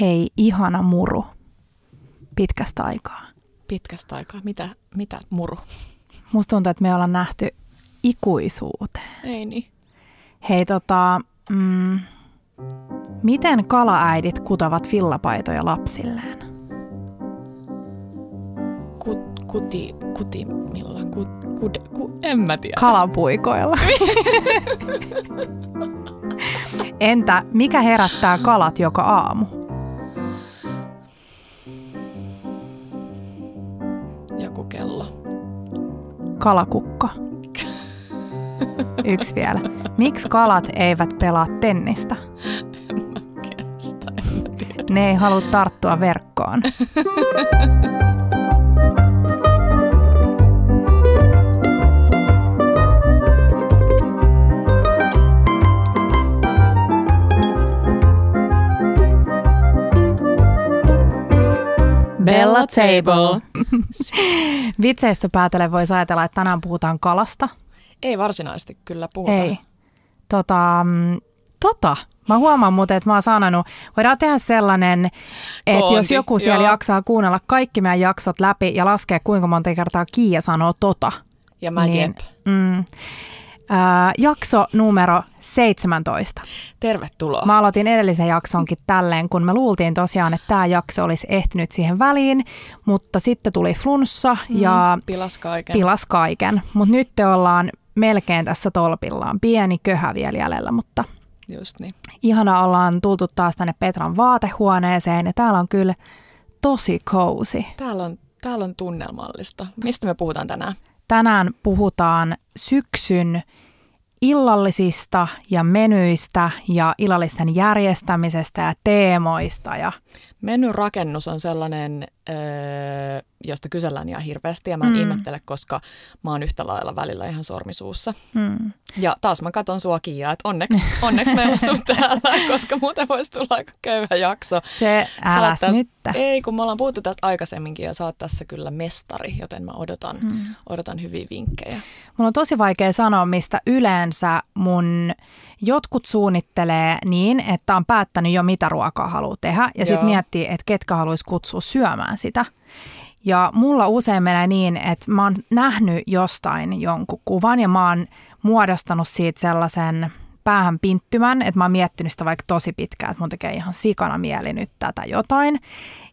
Hei, ihana muru. Pitkästä aikaa. Pitkästä aikaa. Mitä, mitä muru? Musta tuntuu, että me ollaan nähty ikuisuuteen. Ei niin. Hei, tota, mm, miten kalaäidit kutavat villapaitoja lapsilleen? Kut, kuti, kutimilla. Kut, kud, ku, en mä tiedä. Kalapuikoilla. Entä mikä herättää kalat joka aamu? Joku kello. Kalakukka. Yksi vielä. Miksi kalat eivät pelaa tennistä? Kestä, en mä. Ne ei halua tarttua verkkoon. Bella Table. Vitseistä päätellen voisi ajatella, että tänään puhutaan kalasta. Ei varsinaisesti kyllä puhuta. Ei. Tota, mm, tota. Mä huomaan muuten, että mä oon sanonut, voidaan tehdä sellainen, että jos joku siellä joo. jaksaa kuunnella kaikki meidän jaksot läpi ja laskee kuinka monta kertaa Kiia sanoo tota. Ja mä niin, jep. mm, ää, jakso numero 17. Tervetuloa. Mä aloitin edellisen jaksonkin tälleen, kun me luultiin tosiaan, että tämä jakso olisi ehtinyt siihen väliin, mutta sitten tuli flunssa ja Pilas kaiken. pilas kaiken. Mutta nyt te ollaan melkein tässä tolpillaan. Pieni köhä vielä jäljellä, mutta Just niin. ihana ollaan tultu taas tänne Petran vaatehuoneeseen ja täällä on kyllä tosi cozy. Täällä on, täällä on tunnelmallista. Mistä me puhutaan tänään? Tänään puhutaan syksyn illallisista ja menyistä ja illallisten järjestämisestä ja teemoista ja Menyn rakennus on sellainen, öö, josta kysellään ihan hirveästi ja mä en Mm. ihmettele, koska mä oon yhtä lailla välillä ihan sormisuussa. mm, Ja taas mä katon sua Kiia, että onneksi, onneksi meillä on sut täällä, koska muuten voisi tulla aika köyhä jakso. se äläs nyt. Ei, kun me ollaan puhuttu tästä aikaisemminkin ja sä oot tässä kyllä mestari, joten mä odotan, mm. odotan hyviä vinkkejä. Mulla on tosi vaikea sanoa, mistä yleensä mun jotkut suunnittelee niin, että on päättänyt jo mitä ruokaa haluaa tehdä ja sitten miettii, että ketkä haluaisi kutsua syömään sitä. Ja mulla usein menee niin, että mä oon nähnyt jostain jonkun kuvan ja mä oon muodostanut siitä sellaisen päähän pinttymän, että mä oon miettinyt sitä vaikka tosi pitkään, että mun tekee ihan sikana mieli nyt tätä jotain.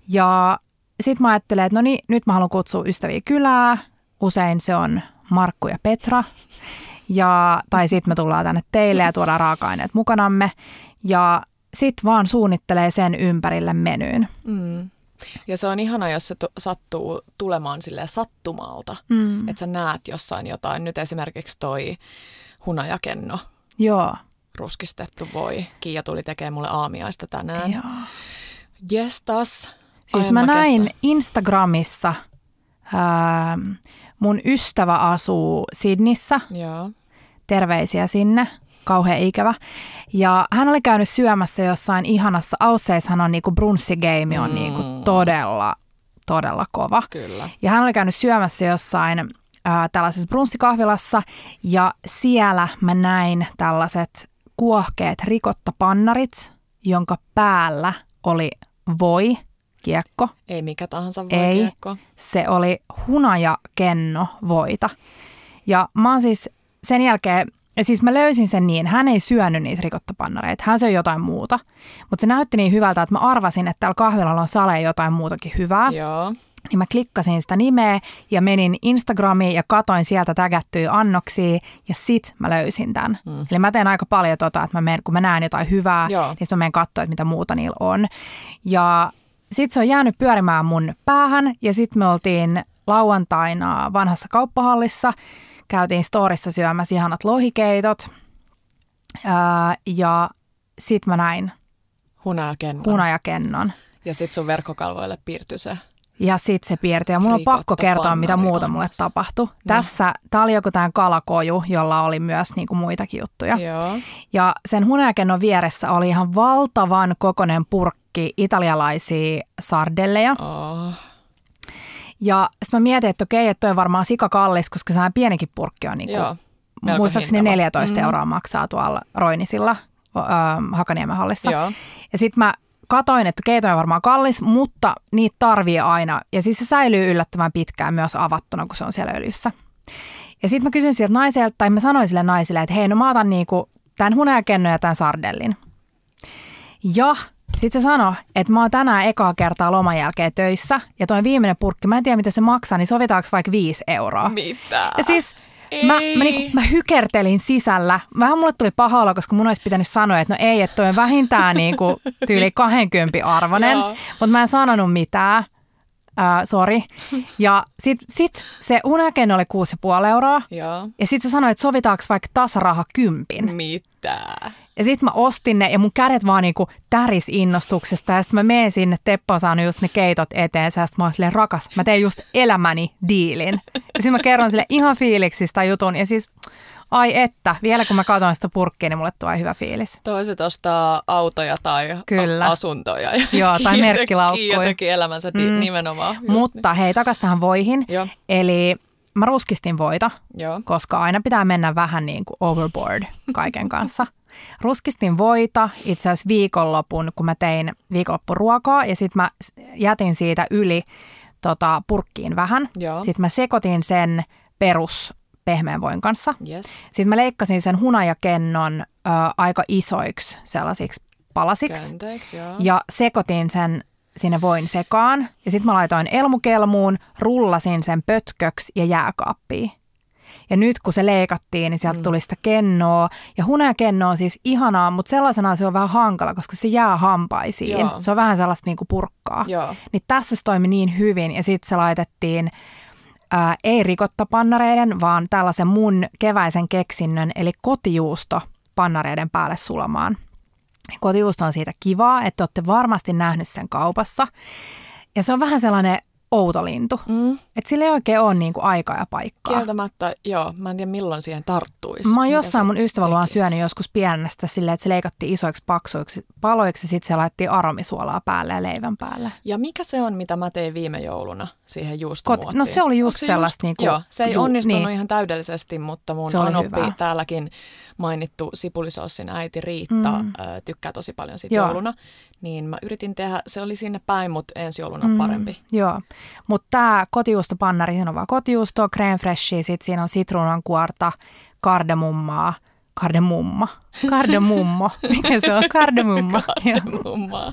Ja sitten mä ajattelen, että no niin, nyt mä haluan kutsua ystäviä kylää. Usein se on Markku ja Petra. Ja, tai sitten me tullaan tänne teille ja tuodaan raaka-aineet mukanamme. Ja sitten vaan suunnittelee sen ympärille menyyn. Mm. Ja se on ihana, jos se tu- sattuu tulemaan sille sattumalta, Mm. että sä näet jossain jotain. Nyt esimerkiksi toi hunajakenno, Joo. ruskistettu voi. Kiia tuli tekemään mulle aamiaista tänään. Joo. Jestas. Siis Ai, mä näin kestä. Instagramissa, ää, mun ystävä asuu Sidnissä, Joo. terveisiä sinne, kauhean ikävä. Ja hän oli käynyt syömässä jossain ihanassa, Ausseissahan on niinku brunssigeimi on Mm. niinku todella, todella kova. Kyllä. Ja hän oli käynyt syömässä jossain ää, tällaisessa brunssikahvilassa ja siellä mä näin tällaiset kuohkeet rikottapannarit, jonka päällä oli voi, kiekko. Ei mikä tahansa Ei. voi kiekko. Se oli hunajakenno voita. Ja mä oon siis sen jälkeen, siis mä löysin sen niin, hän ei syönyt niitä rikottapannareita, hän söi jotain muuta. Mutta se näytti niin hyvältä, että mä arvasin, että täällä kahvilalla on sale jotain muutakin hyvää. Joo. Niin mä klikkasin sitä nimeä ja menin Instagramiin ja katoin sieltä tägättyjä annoksia ja sit mä löysin tämän. Mm. Eli mä teen aika paljon tota, että mä menen, kun mä näen jotain hyvää, Joo. niin sit mä menen katsoa, että mitä muuta niillä on. Ja sit se on jäänyt pyörimään mun päähän ja sit me oltiin lauantaina vanhassa kauppahallissa. Käytiin storissa syömässä ihanat lohikeitot. Ää, ja sit mä näin Hunajakenno. hunajakennon. Ja sit sun verkkokalvoille piirtyi se. Ja sit se piirtyi. Ja mun on pakko kertoa, mitä muuta mulle tapahtui. No. Tässä, tää oli joku tämän kalakoju, jolla oli myös niinku muitakin juttuja. Joo. Ja sen hunajakennon vieressä oli ihan valtavan kokonen purkki italialaisia sardelleja. Oh. Ja sitten mä mietin, että okei, että toi on varmaan sikakallis, koska sehän pienikin purkki on niinku, Joo. Melko muistaakseni hintava. 14 Mm. euroa maksaa tuolla Roinisilla ö, Hakaniemen hallissa. Joo. Ja sitten mä katoin, että keito on varmaan kallis, mutta niitä tarvii aina. Ja siis se säilyy yllättävän pitkään myös avattuna, kun se on siellä öljyssä. Ja sitten mä kysyin sieltä naiselta, tai mä sanoin sille naiselle, että hei, no mä otan niinku tämän hunajakennon ja tämän sardellin. Ja sitten se sanoi, että mä oon tänään ekaa kertaa loman jälkeen töissä ja toi viimeinen purkki, mä en tiedä mitä se maksaa, niin sovitaanko vaikka viisi euroa. Mitä? Ja siis mä, mä, niinku, mä hykertelin sisällä. Vähän mulle tuli paha olla, koska mun olisi pitänyt sanoa, että no ei, että toi on vähintään niinku tyyli 20 arvonen, mutta mä en sanonut mitään. Sorry. Ja sit, sit se unakenno oli 6,5 euroa. Joo. Ja sit se sanoi, että sovitaanko vaikka tasaraha kympin. Mitä? Ja sitten mä ostin ne ja mun kädet vaan niinku täris innostuksesta. Ja sitten mä menen sinne, Teppo on saanut just ne keitot eteen. Ja sitten mä oon silleen, rakas, mä teen just elämäni diilin. Ja sitten mä kerron sille ihan fiiliksistä jutun. Ja siis, ai että, vielä kun mä katson sitä purkkia, niin mulle tulee hyvä fiilis. Toiset ostaa autoja tai Kyllä. asuntoja. Ja Joo, tai merkkilaukkuja. Kiitokin elämänsä mm. nimenomaan. Mutta niin. hei, takas tähän voihin. Joo. Eli mä ruskistin voita, Joo. koska aina pitää mennä vähän niin kuin overboard kaiken kanssa. Ruskistin voita itse asiassa viikonlopun, kun mä tein viikonloppuruokaa ja sitten mä jätin siitä yli tota, purkkiin vähän. Joo. Sitten mä sekoitin sen perus pehmeän voin kanssa. Yes. Sitten mä leikkasin sen hunajakennon ö, aika isoiksi sellaisiksi palasiksi. Käänteeksi, joo. Ja sekoitin sen sinne voin sekaan. Ja sitten mä laitoin elmukelmuun, rullasin sen pötköksi ja jääkaappiin. Ja nyt kun se leikattiin, niin sieltä Mm. tuli sitä kennoa. Ja hunajakenno on siis ihanaa, mutta sellaisena se on vähän hankala, koska se jää hampaisiin. Joo. Se on vähän sellaista niinku purkkaa. Joo. Niin tässä se toimi niin hyvin ja sitten se laitettiin ää, ei rikottapannareiden, vaan tällaisen mun keväisen keksinnön, eli kotijuusto pannareiden päälle sulamaan. Kotijuusto on siitä kivaa, että olette varmasti nähnyt sen kaupassa. Ja se on vähän sellainen outo lintu. Mm. Että sillä ei oikein ole niinku aikaa ja paikkaa. Kieltämättä, joo. Mä en tiedä milloin siihen tarttuisi. Mä oon jossain mun ystävän luona tekisi. syönyt joskus pienestä silleen, että se leikattiin isoiksi paksuiksi paloiksi ja sitten se laitettiin aromisuolaa päälle ja leivän päälle. Ja mikä se on, mitä mä tein viime jouluna siihen Kot- juustomuottiin? no se oli just se sellaista niinku- Joo, se ei juu, onnistunut niin. ihan täydellisesti, mutta mun anoppi hyvää. täälläkin mainittu sipulisossin äiti Riitta Mm. mm. tykkää tosi paljon siitä Joo. jouluna. Niin mä yritin tehdä, se oli sinne päin, mutta ensi jouluna Mm, parempi. Joo, mutta tämä kotijuustopannari, siinä on vaan kotijuustoa, crème freshia, sitten siinä on sitruunan kuorta, kardemummaa, kardemumma, kardemummo, mikä se on, kardemumma, Joo. Kardemummaa.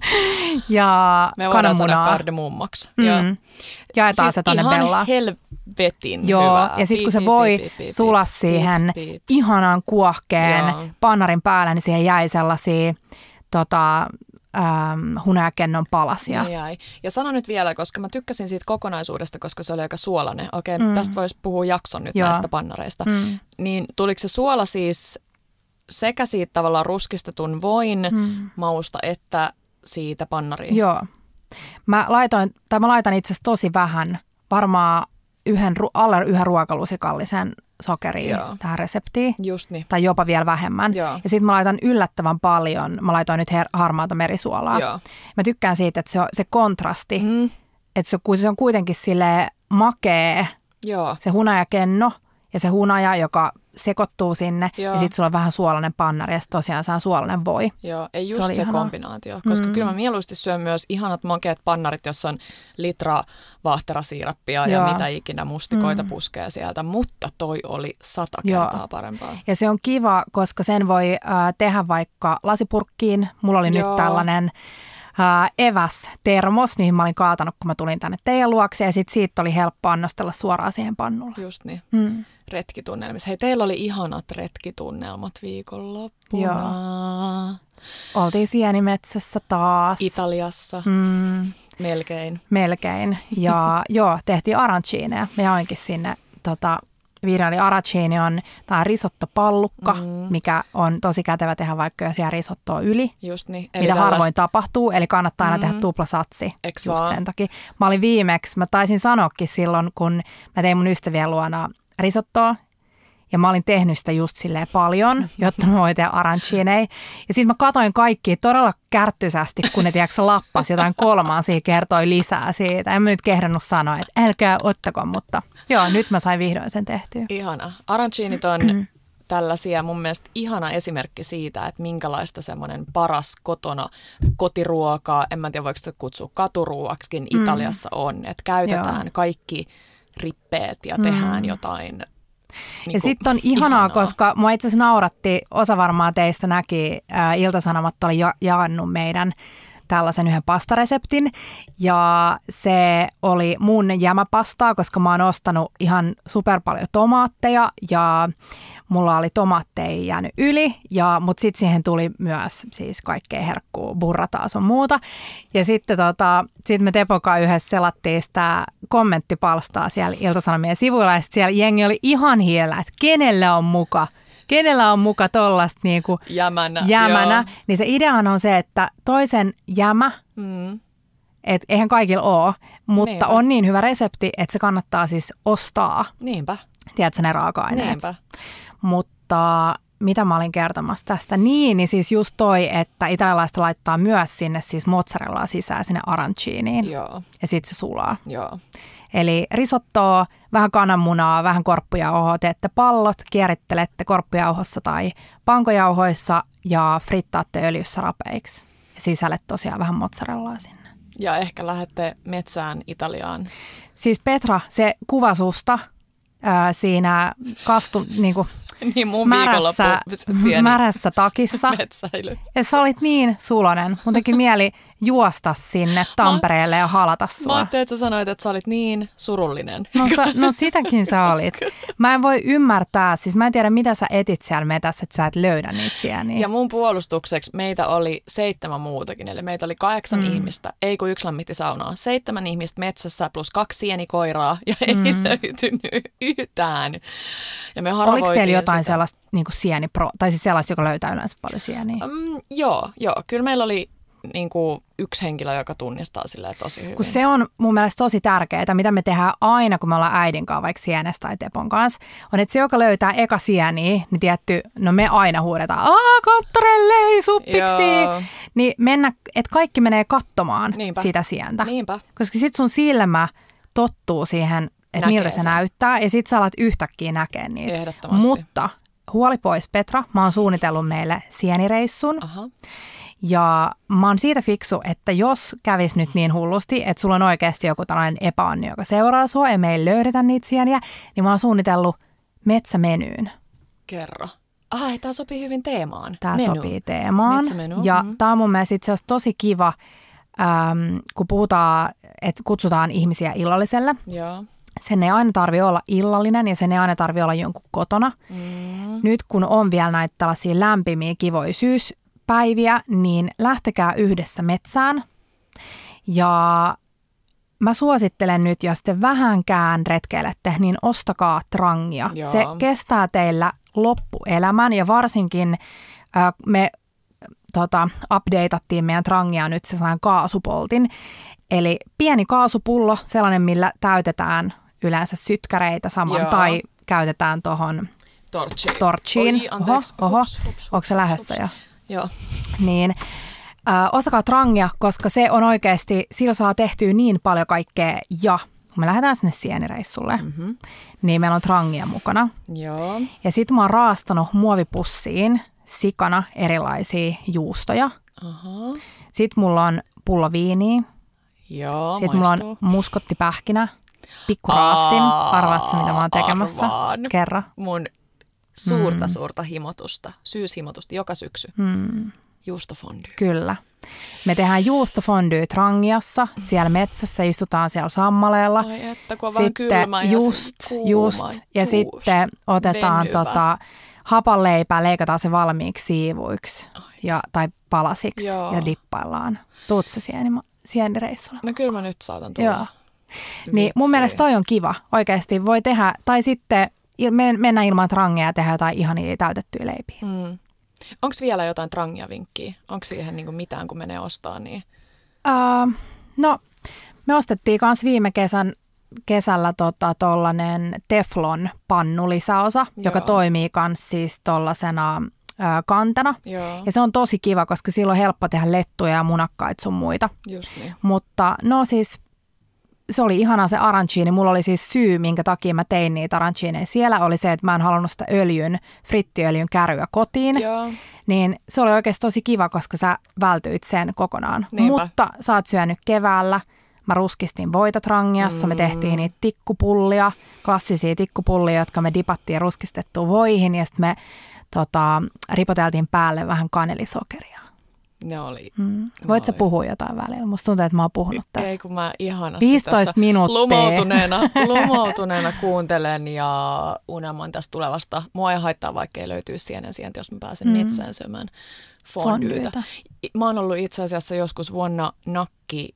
ja Me voidaan sanoa kardemummaksi. Joo. Mm. Jaetaan se tonne Siis ihan Bellaan. helvetin Joo, hyvää. ja sitten kun se voi piip, piip, sulaa piip, siihen piip. ihanan kuohkeen Joo. pannarin päälle, niin siihen jäi sellaisia tota, ähm, hunajakennon palasia. Niin jäi. Ja sano nyt vielä, koska mä tykkäsin siitä kokonaisuudesta, koska se oli aika suolainen. Okei, Mm. tästä voisi puhua jakson nyt Joo. Näistä pannareista. Mm. Niin tuliko se suola siis sekä siitä tavallaan ruskistetun voin Mm. mausta, että siitä pannariin? Joo. Mä laitoin, tai mä laitan itse asiassa tosi vähän, varmaan yhden, alle yhden ruokalusikallisen sokeria Joo. tähän reseptiin. Just niin. Tai jopa vielä vähemmän. Joo. Ja sitten mä laitan yllättävän paljon, mä laitoin nyt her- harmaata merisuolaa. Joo. Mä tykkään siitä, että se, on, se kontrasti, mm. Että se, kun se on kuitenkin sille makee, joo. se hunajakenno ja se hunaja, joka sekoittuu sinne. Joo. Ja sitten sulla on vähän suolainen pannari ja sit tosiaan saa suolainen voi. Joo, ei Se just se, ihanaa. kombinaatio, koska Mm. kyllä mä mieluusti syön myös ihanat makeat pannarit, jossa on litra vaahterasiirappia ja Joo. mitä ikinä mustikoita mm. puskee sieltä, mutta toi oli sata Joo. kertaa parempaa. Ja se on kiva, koska sen voi äh, tehdä vaikka lasipurkkiin. Mulla oli Joo. nyt tällainen äh, eväs termos, mihin mä olin kaatanut, kun mä tulin tänne teidän luokse. Ja sit siitä oli helppo annostella suoraan siihen pannulle. Just niin, Mm. retkitunnelmissa. Hei, teillä oli ihanat retkitunnelmat viikonloppuna. Oltiin sienimetsässä taas. Italiassa, Mm, melkein. melkein. Ja joo, tehtiin aranciineja. Me jaoinkin sinne tota, Viina oli arancini on tämä risottopallukka, mm. Mikä on tosi kätevä tehdä vaikka jos jää risottoa yli. Just niin. mitä tällaista- harvoin tapahtuu, eli kannattaa aina Mm. tehdä tuplasatsi Eks just vaan? sen takia. Mä olin viimeksi, mä taisin sanoakin silloin, kun mä tein mun ystävien luona risottoa, ja mä olin tehnyt sitä just silleen paljon, jotta mä voin tehdä aranchinei. Ja sitten mä katoin kaikki todella kärttysästi, kun ne tiedätkö, lappas jotain kolmansia kertoi lisää siitä. En mä nyt kehdannut sanoa, että älkää ottako, mutta joo, nyt mä sain vihdoin sen tehtyä. Ihana. Aranchinit on tällaisia mun mielestä ihana esimerkki siitä, että minkälaista semmoinen paras kotona kotiruokaa, en mä tiedä voiko sitä kutsua katuruuaksikin, mm. Italiassa on. Että käytetään Joo. kaikki rippeet ja tehdään mm. jotain niin ja sitten on ihanaa, ihanaa, koska mua itse asiassa nauratti, osa varmaan teistä näki, ää, Iltasanomat oli ja, jaannut meidän tällaisen yhden pastareseptin. Ja se oli mun jämäpastaa, koska mä oon ostanut ihan super paljon tomaatteja ja mulla oli tomaatteja jäänyt yli, ja, mutta sitten siihen tuli myös siis kaikkea herkkuu, burrataa sun muuta. Ja sitten tota, sit me Tepoka yhdessä selattiin sitä kommenttipalstaa siellä Iltasanomien sivuilla, ja siellä jengi oli ihan hiellä, että kenellä on muka kenellä on muka tollasta niinku jämänä, jämänä niin se ideahan on se, että toisen jämä, mm. että eihän kaikilla ole, mutta Niinpä. on niin hyvä resepti, että se kannattaa siis ostaa. Niinpä. Tiedätkö ne raaka-aineet? Niinpä. Mutta mitä mä olin kertomassa tästä? Niin, niin siis just toi, että italialaista laittaa myös sinne siis mozzarellaa sisään sinne aranciniin. Joo. Ja sitten se sulaa. Joo. Eli risottoa, vähän kananmunaa, vähän korppujauhoa, teette pallot, kierittelette korppujauhossa tai pankojauhoissa ja frittaatte öljyssä rapeiksi. Ja sisälle tosiaan vähän mozzarellaa sinne. Ja ehkä lähdette metsään Italiaan. Siis Petra, se kuva susta ää, siinä kastu, niin kuin niin mun märässä, märässä takissa. Metsäily. Ja sä olit niin sulonen. Mun teki mieli juosta sinne Tampereelle ja halata sua. Mä ajattelin, että sä sanoit, että sä olit niin surullinen. No, sä, no sitäkin sä olit. Mä en voi ymmärtää, siis mä en tiedä mitä sä etit siellä metässä, että sä et löydä niitä sieniä. Ja mun puolustukseksi meitä oli seitsemän muutakin, eli meitä oli kahdeksan mm. ihmistä, ei kun yksi lämmitti saunaa. Seitsemän ihmistä metsässä plus kaksi sienikoiraa ja ei mm. löytynyt yhtään. Ja me Oliko teillä jotain sitä. sellaista niin sienipro, tai siis sellaista, joka löytää yleensä paljon sieniä? Mm, joo, joo. Kyllä meillä oli niin kuin yksi henkilö, joka tunnistaa sille tosi hyvin. Kun se on mun mielestä tosi tärkeää, mitä me tehdään aina, kun me ollaan äidin kanssa, vaikka Sienestä tai Tepon kanssa, on, että se, joka löytää eka sieniä, niin tietty, no me aina huudetaan, aah, konttorelle, suppiksi, Joo. niin mennä, että kaikki menee katsomaan Niinpä. sitä sientä. Niinpä. Koska sit sun silmä tottuu siihen, että miltä se näyttää, ja sit sä alat yhtäkkiä näkee niitä. Ehdottomasti. Mutta huoli pois, Petra, mä oon suunnitellut meille sienireissun. Aha. Ja mä oon siitä fiksu, että jos kävis nyt niin hullusti, että sulla on oikeasti joku tällainen epäonni, joka seuraa sua ja me ei löydetä niitä sieniä, niin mä oon suunnitellut metsämenyyn. Kerro. Ai, tämä sopii hyvin teemaan. Tämä Menu. sopii teemaan. Metsämenu. Ja mm-hmm. tämä on mun mielestä itse asiassa tosi kiva, äm, kun puhutaan, että kutsutaan ihmisiä illalliselle. Joo. Sen ei aina tarvi olla illallinen ja sen ei aina tarvi olla jonkun kotona. Mm. Nyt kun on vielä näitä tällaisia lämpimiä kivoja syys, päiviä, niin lähtekää yhdessä metsään. Ja mä suosittelen nyt, jos te vähänkään retkeilette, niin ostakaa trangia. Joo. Se kestää teillä loppuelämän ja varsinkin äh, me tota, updateattiin meidän trangia nyt se sellainen kaasupoltin. Eli pieni kaasupullo, sellainen millä täytetään yleensä sytkäreitä saman Joo. tai käytetään tuohon Torchiin. torchiin. Oi, anteeksi. Oho, oho. Hups, hups, hups, onko se lähessä jo? Joo. Niin äh, ostakaa trangia, koska se on oikeasti, sillä saa tehtyä niin paljon kaikkea ja kun me lähdetään sinne sienireissulle, mm-hmm. niin meillä on trangia mukana. Joo. Ja sitten mä oon raastanut muovipussiin sikana erilaisia juustoja. Aha. Sitten mulla on pullo viiniä. Joo, Sitten maistuu. mulla on muskottipähkinä, pikkuraastin. Arvaatko mitä mä oon tekemässä? Arvaan. Kerro. Mun suurta, mm. suurta himotusta, syyshimotusta joka syksy. Mm. Juustofondy. Kyllä. Me tehdään juustofondyä Trangiassa, siellä metsässä, istutaan siellä sammaleella. Ai että, kun on sitten kylmä ja just, kuuma, just, ja just, sitten otetaan venyvä. tota, hapanleipää, leikataan se valmiiksi siivuiksi ja, tai palasiksi Joo. ja dippaillaan. Tuut se sieni, sienireissulla? No kyllä mä nyt saatan tulla. Joo. Niin mun mielestä toi on kiva. Oikeasti voi tehdä, tai sitten mennä ilman trangia ja tehdä jotain ihania täytettyjä leipiä. Mm. Onko vielä jotain trangia vinkkiä? Onko siihen niinku mitään, kun menee ostaa? Niin? Uh, no, me ostettiin myös viime kesän, kesällä tuollainen tota, teflon pannulisäosa, Joo. joka toimii myös siis tuollaisena kantana. Joo. Ja se on tosi kiva, koska silloin on helppo tehdä lettuja ja munakkaita sun muita. Just niin. Mutta no siis se oli ihana se arancini. Mulla oli siis syy, minkä takia mä tein niitä arancineja. Siellä oli se, että mä en halunnut sitä öljyn, frittiöljyn käryä kotiin. Joo. Niin se oli oikeasti tosi kiva, koska sä vältyit sen kokonaan. Niinpä. Mutta sä oot syönyt keväällä. Mä ruskistin voita trangiassa, me tehtiin niitä tikkupullia, klassisia tikkupullia, jotka me dipattiin ruskistettuun voihin ja sitten me tota, ripoteltiin päälle vähän kanelisokeria. Ne oli. Mm. ne Voit sä puhua jotain välillä? Musta tuntuu, että mä oon puhunut tässä. Ei kun mä ihanasti 15 tässä minuuttia. lumoutuneena, lumoutuneena kuuntelen ja unelmoin tästä tulevasta. Mua ei haittaa, vaikka ei löytyisi sienen sientä, jos mä pääsen mm. metsään syömään fondyytä. Fondyytä. Mä oon ollut itse asiassa joskus vuonna nakki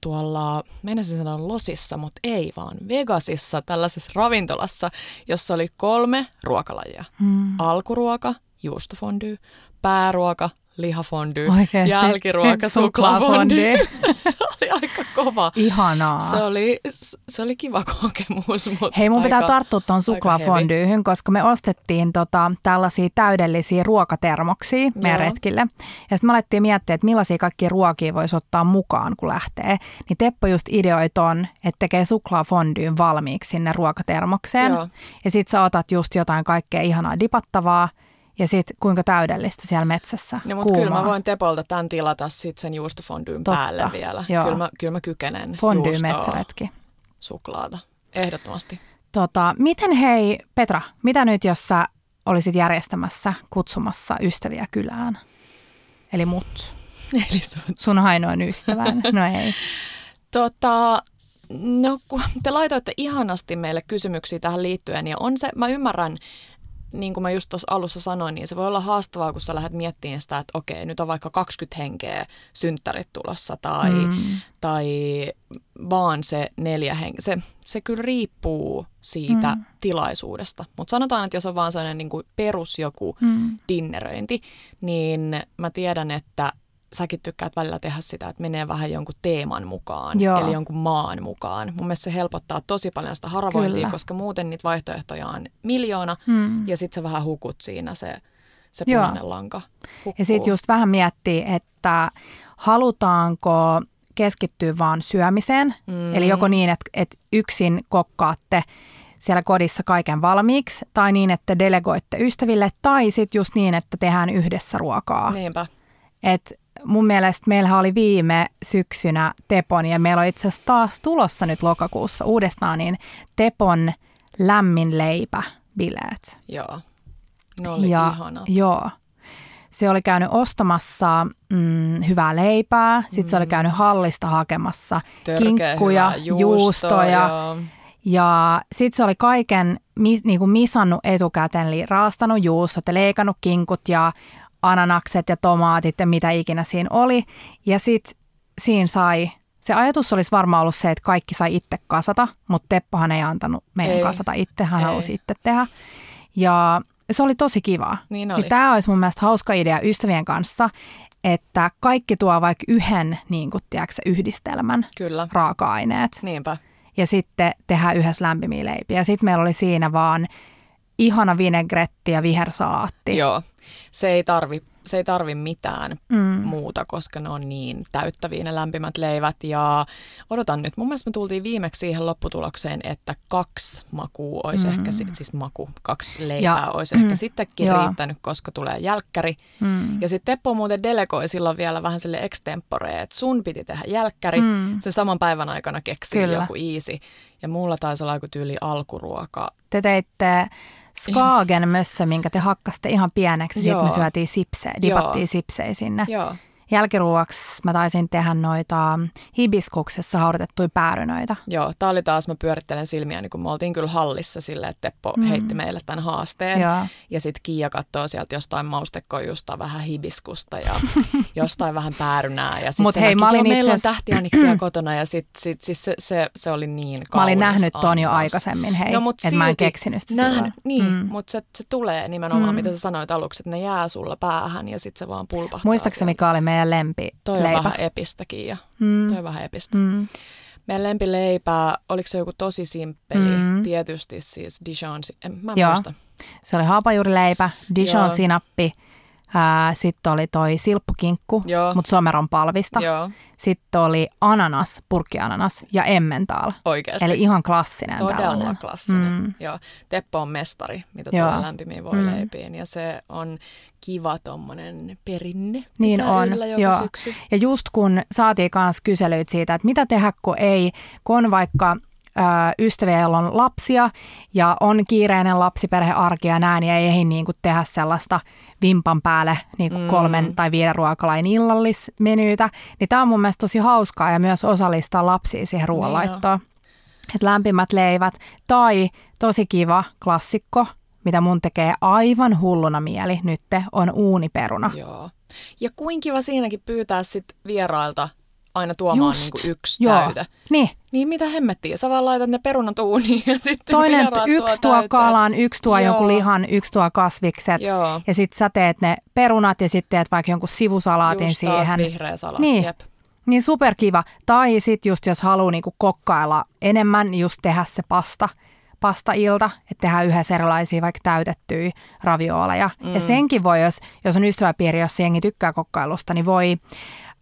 tuolla, meinasin sanoa Losissa, mutta ei vaan Vegasissa, tällaisessa ravintolassa, jossa oli kolme ruokalajia. Mm. Alkuruoka, juustofondy, pääruoka, lihafondy, Oikeesti? jälkiruoka, Suklaafondy. se oli aika kova. Ihanaa. Se oli, se oli kiva kokemus, mutta Hei, mun aika, pitää tarttua tuon suklaafondyyhyn, koska me ostettiin tota, tällaisia täydellisiä ruokatermoksia meidän Joo. retkille. Ja sitten me alettiin miettiä, että millaisia kaikkia ruokia voisi ottaa mukaan, kun lähtee. Niin Teppo just ideoi ton, että tekee suklaafondyyn valmiiksi sinne ruokatermokseen. Joo. Ja sit sä otat just jotain kaikkea ihanaa dipattavaa. Ja sit kuinka täydellistä siellä metsässä. No, mutta kyllä mä voin Tepolta tämän tilata sit sen juustofondyyn Totta, päälle vielä. joo. Kyllä mä, kyllä mä kykenen juustoa, metsäretki. suklaata. Ehdottomasti. Tota, miten hei, Petra, mitä nyt jos sä olisit järjestämässä kutsumassa ystäviä kylään? Eli mut, Eli sut. sun ainoan ystävän. No ei. Tota, no kun te laitoitte ihanasti meille kysymyksiä tähän liittyen ja on se, mä ymmärrän, niin kuin mä just tuossa alussa sanoin, niin se voi olla haastavaa, kun sä lähdet miettimään sitä, että okei, nyt on vaikka 20 henkeä synttärit tulossa tai, mm. tai vaan se neljä henkeä. Se, se kyllä riippuu siitä mm. tilaisuudesta. Mutta sanotaan, että jos on vaan sellainen niin kuin perus joku mm. dinneröinti, niin mä tiedän, että säkin tykkäät välillä tehdä sitä, että menee vähän jonkun teeman mukaan, Joo. eli jonkun maan mukaan. Mun mielestä se helpottaa tosi paljon sitä haravointia, Kyllä. koska muuten niitä vaihtoehtoja on miljoona, Mm. ja sitten sä vähän hukut siinä se, se Joo. punainen lanka. Hukkuu. Ja sitten just vähän miettii, että halutaanko keskittyä vaan syömiseen. Mm. Eli joko niin, että, että yksin kokkaatte siellä kodissa kaiken valmiiksi, tai niin, että delegoitte ystäville, tai sitten just niin, että tehdään yhdessä ruokaa. Niinpä. Et mun mielestä meillähän oli viime syksynä Tepon ja meillä on itse asiassa taas tulossa nyt lokakuussa uudestaan niin Tepon lämmin leipä bileet. Joo. Ne oli ja, ihanat. Joo. Se oli käynyt ostamassa mm, hyvää leipää, sitten se oli käynyt hallista hakemassa Törkeä kinkkuja, juustoja. joo. Ja sitten se oli kaiken mi, niin kuin misannut etukäteen, eli raastanut juustot ja leikannut kinkut ja ananakset ja tomaatit ja mitä ikinä siinä oli. Ja sitten siinä sai, se ajatus olisi varmaan ollut se, että kaikki sai itse kasata, mutta Teppohan ei antanut meidän Ei. kasata itse, hän Ei. halusi itse tehdä. Ja se oli tosi kiva. Niin oli. Niin tämä olisi mun mielestä hauska idea ystävien kanssa, että kaikki tuo vaikka yhden niin kuin, tiedätkö, yhdistelmän Kyllä. raaka-aineet Niinpä. ja sitten tehdään yhdessä lämpimiä leipiä. Sitten meillä oli siinä vaan ihana vinegretti ja vihersalaatti. Joo. Se ei tarvi, se ei tarvi mitään Mm. muuta, koska ne on niin täyttäviä ne lämpimät leivät. Ja odotan nyt, mun mielestä me tultiin viimeksi siihen lopputulokseen, että kaksi makua olisi mm. ehkä, si- siis maku, kaksi leipää Ja- olisi ehkä mm. sittenkin Joo. riittänyt, koska tulee jälkkäri. Mm. Ja sitten Teppo muuten delegoi silloin vielä vähän sille extempore, että sun piti tehdä jälkkäri, Mm. sen saman päivän aikana Kyllä. joku easy. Ja mulla taisi olla joku tyyli alkuruoka. Te teitte Skagen mössö, minkä te hakkaste ihan pieneksi. Sitten me syötiin sipsejä, dipattiin Joo. sipsejä sinne. Joo. Jälkiruoksi mä taisin tehdä noita hibiskuksessa haudutettuja päärynöitä. Joo, tää oli taas, mä pyörittelen silmiä, niin kun me oltiin kyllä hallissa silleen, että Teppo mm. heitti meille tämän haasteen. Joo. Ja sitten Kiia katsoo sieltä jostain maustekojusta vähän hibiskusta ja jostain vähän päärynää. Ja sit Mut hei, näki, mä olin "Joo, meillä on tähtianiksia kotona ja sit, sit, siis se, se, se, oli niin kaunis Mä olin nähnyt ton jo aikaisemmin, hei, no, mut että mä en keksinyt sitä nähnyt, silloin. Niin, Mm. mutta se, se tulee nimenomaan, Mm. mitä sä sanoit aluksi, että ne jää sulla päähän ja sitten se vaan pulpahtaa. Muistaakseni mikä oli meidän lempi Toi on leipä? vähän epistäkin ja Mm. toi on vähän epistä. Mm. Meidän lempileipää, oliko se joku tosi simppeli? Mm. Tietysti siis Dijon, en, mä en Joo. muista. Se oli haapajuurileipä. Dijon-sinappi, Sitten oli toi silppukinkku, mutta someron palvista. Joo, Sitten oli ananas, purkkiananas ja emmentaal. oikeasti. Eli ihan klassinen Todella tällainen. klassinen. Mm. Joo. Teppo on mestari, mitä Joo. tulee lämpimiin voileipiin. Mm. Ja se on kiva tommonen perinne. Niin on, joo. syksy. Ja just kun saatiin kanssa kyselyitä siitä, että mitä tehdä, kun ei, kun on vaikka ystäviä, joilla on lapsia ja on kiireinen lapsiperhearki ja näin, ja ei ehdi niin kuin tehdä sellaista vimpan päälle niin kuin Mm. kolmen tai viiden ruokalain illallismenyytä, niin tämä on mun mielestä tosi hauskaa ja myös osallistaa lapsia siihen ruoanlaittoon. Et lämpimät leivät tai tosi kiva klassikko, mitä mun tekee aivan hulluna mieli nytte, on uuniperuna. Joo. Ja kuin kiva siinäkin pyytää sit vierailta aina tuomaan Just, niinku yksi Joo. täyte. Niin, Niin mitä hemmettiä, sä vaan laitat ne perunat uuniin ja sitten toinen vieraat yksi tuo täyteen. kalan, yksi tuo Joo. jonkun lihan, yksi tuo kasvikset. Joo. Ja sitten sä teet ne perunat ja sitten teet vaikka jonkun sivusalaatin Just taas siihen. vihreä salaatti. Niin. Jep. Niin superkiva. Tai sitten just jos haluaa niinku kokkailla enemmän, niin just tehdä se pasta, pasta-ilta, että tehdään yhdessä erilaisia vaikka täytettyjä ravioleja. Mm. Ja senkin voi, jos, jos on ystäväpiiri, jos jengi tykkää kokkailusta, niin voi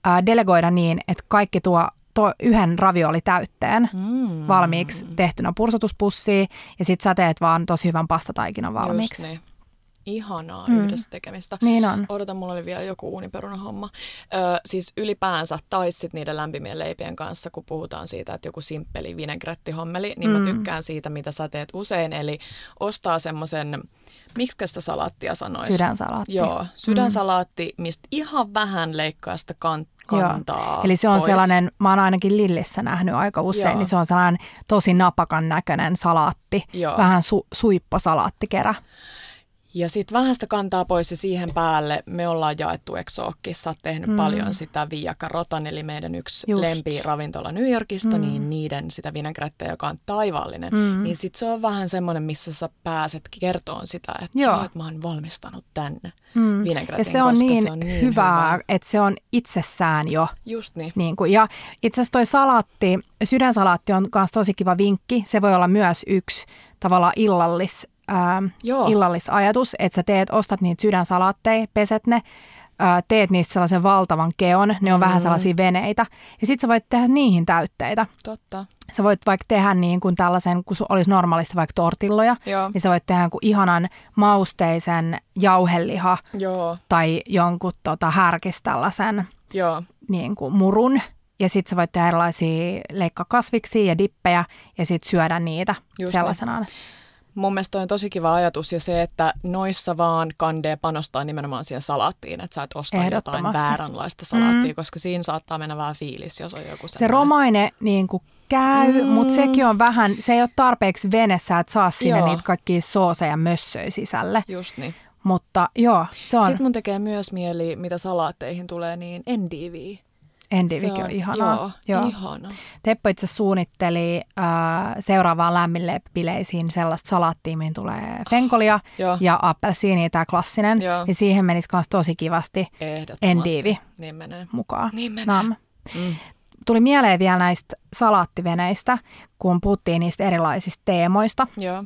äh, delegoida niin, että kaikki tuo, tuo yhden ravioli täytteen Mm. valmiiksi tehtynä pursotuspussiin ja sitten sä teet vaan tosi hyvän pastataikinan valmiiksi. Just niin. Ihanaa mm. yhdessä tekemistä. Niin on. Odotan, mulla oli vielä joku uuniperunahomma. Ö, siis ylipäänsä taissit niiden lämpimien leipien kanssa, kun puhutaan siitä, että joku simppeli vinegrettihommeli, niin mm. mä tykkään siitä, mitä sä teet usein. Eli ostaa semmoisen, miksi sitä salaattia sanoisi? Sydänsalaatti. Joo, sydänsalaatti, mistä ihan vähän leikkaa sitä kan- kantaa Joo. Eli se on pois. sellainen, mä oon ainakin Lillissä nähnyt aika usein, Joo. niin se on sellainen tosi napakan näköinen salaatti, Joo. vähän su, suipposalaattikerä. Ja sitten vähän sitä kantaa pois ja siihen päälle me ollaan jaettu Exookissa, oot tehnyt mm. paljon sitä Via Carotan, eli meidän yksi Just. lempiravintola New Yorkista, mm. niin niiden sitä vinägrettä, joka on taivaallinen. Mm. Niin sitten se on vähän semmoinen, missä sä pääset kertoon sitä, että Joo. Joo, että mä oon valmistanut tänne mm. vinägretin, Ja se on, koska niin se on niin hyvää, hyvä. että se on itsessään jo. Just niin. Niin kuin, ja itse asiassa toi salaatti, sydänsalaatti on myös tosi kiva vinkki. Se voi olla myös yksi tavallaan illallis, ää, Joo. illallisajatus, että sä teet, ostat niitä sydänsalaatteja, peset ne, ää, teet niistä sellaisen valtavan keon. Ne on mm. vähän sellaisia veneitä. Ja sit sä voit tehdä niihin täytteitä. Totta. Sä voit vaikka tehdä niin kuin tällaisen, kun olisi normaalisti vaikka tortilloja, Joo. niin sä voit tehdä kuin ihanan mausteisen jauheliha Joo, tai jonkun tota, härkis tällaisen joo. niin kuin murun. Ja sitten sä voit tehdä erilaisia leikkaa kasviksia ja dippejä ja sitten syödä niitä Just sellaisenaan. Mun mielestä on tosi kiva ajatus ja se, että noissa vaan kandee panostaa nimenomaan siihen salaattiin, että sä et osta jotain vääränlaista salaattia, mm. koska siinä saattaa mennä vähän fiilis, jos on joku Se semmoinen. romaine niin kuin käy, mm. mutta sekin on vähän, se ei ole tarpeeksi venessä, että saa sinne Joo. niitä kaikkia sooseja ja mössöjä sisälle. Just niin. Mutta joo, se on, Sitten mun tekee myös mieli, mitä salaatteihin tulee, niin endivi. Endivikin on, ihanaa. Joo, ihanaa. Teppo itse suunnitteli äh, seuraavaan lämminleipileisiin sellaista salaattia, mihin tulee fenkolia Joo. ja appelsiini, tämä klassinen. Joo. Ja siihen menisi myös tosi kivasti endivi Niin menee. mukaan. Niin menee. Nam. Mm. Tuli mieleen vielä näistä salaattiveneistä, kun puhuttiin niistä erilaisista teemoista, Joo.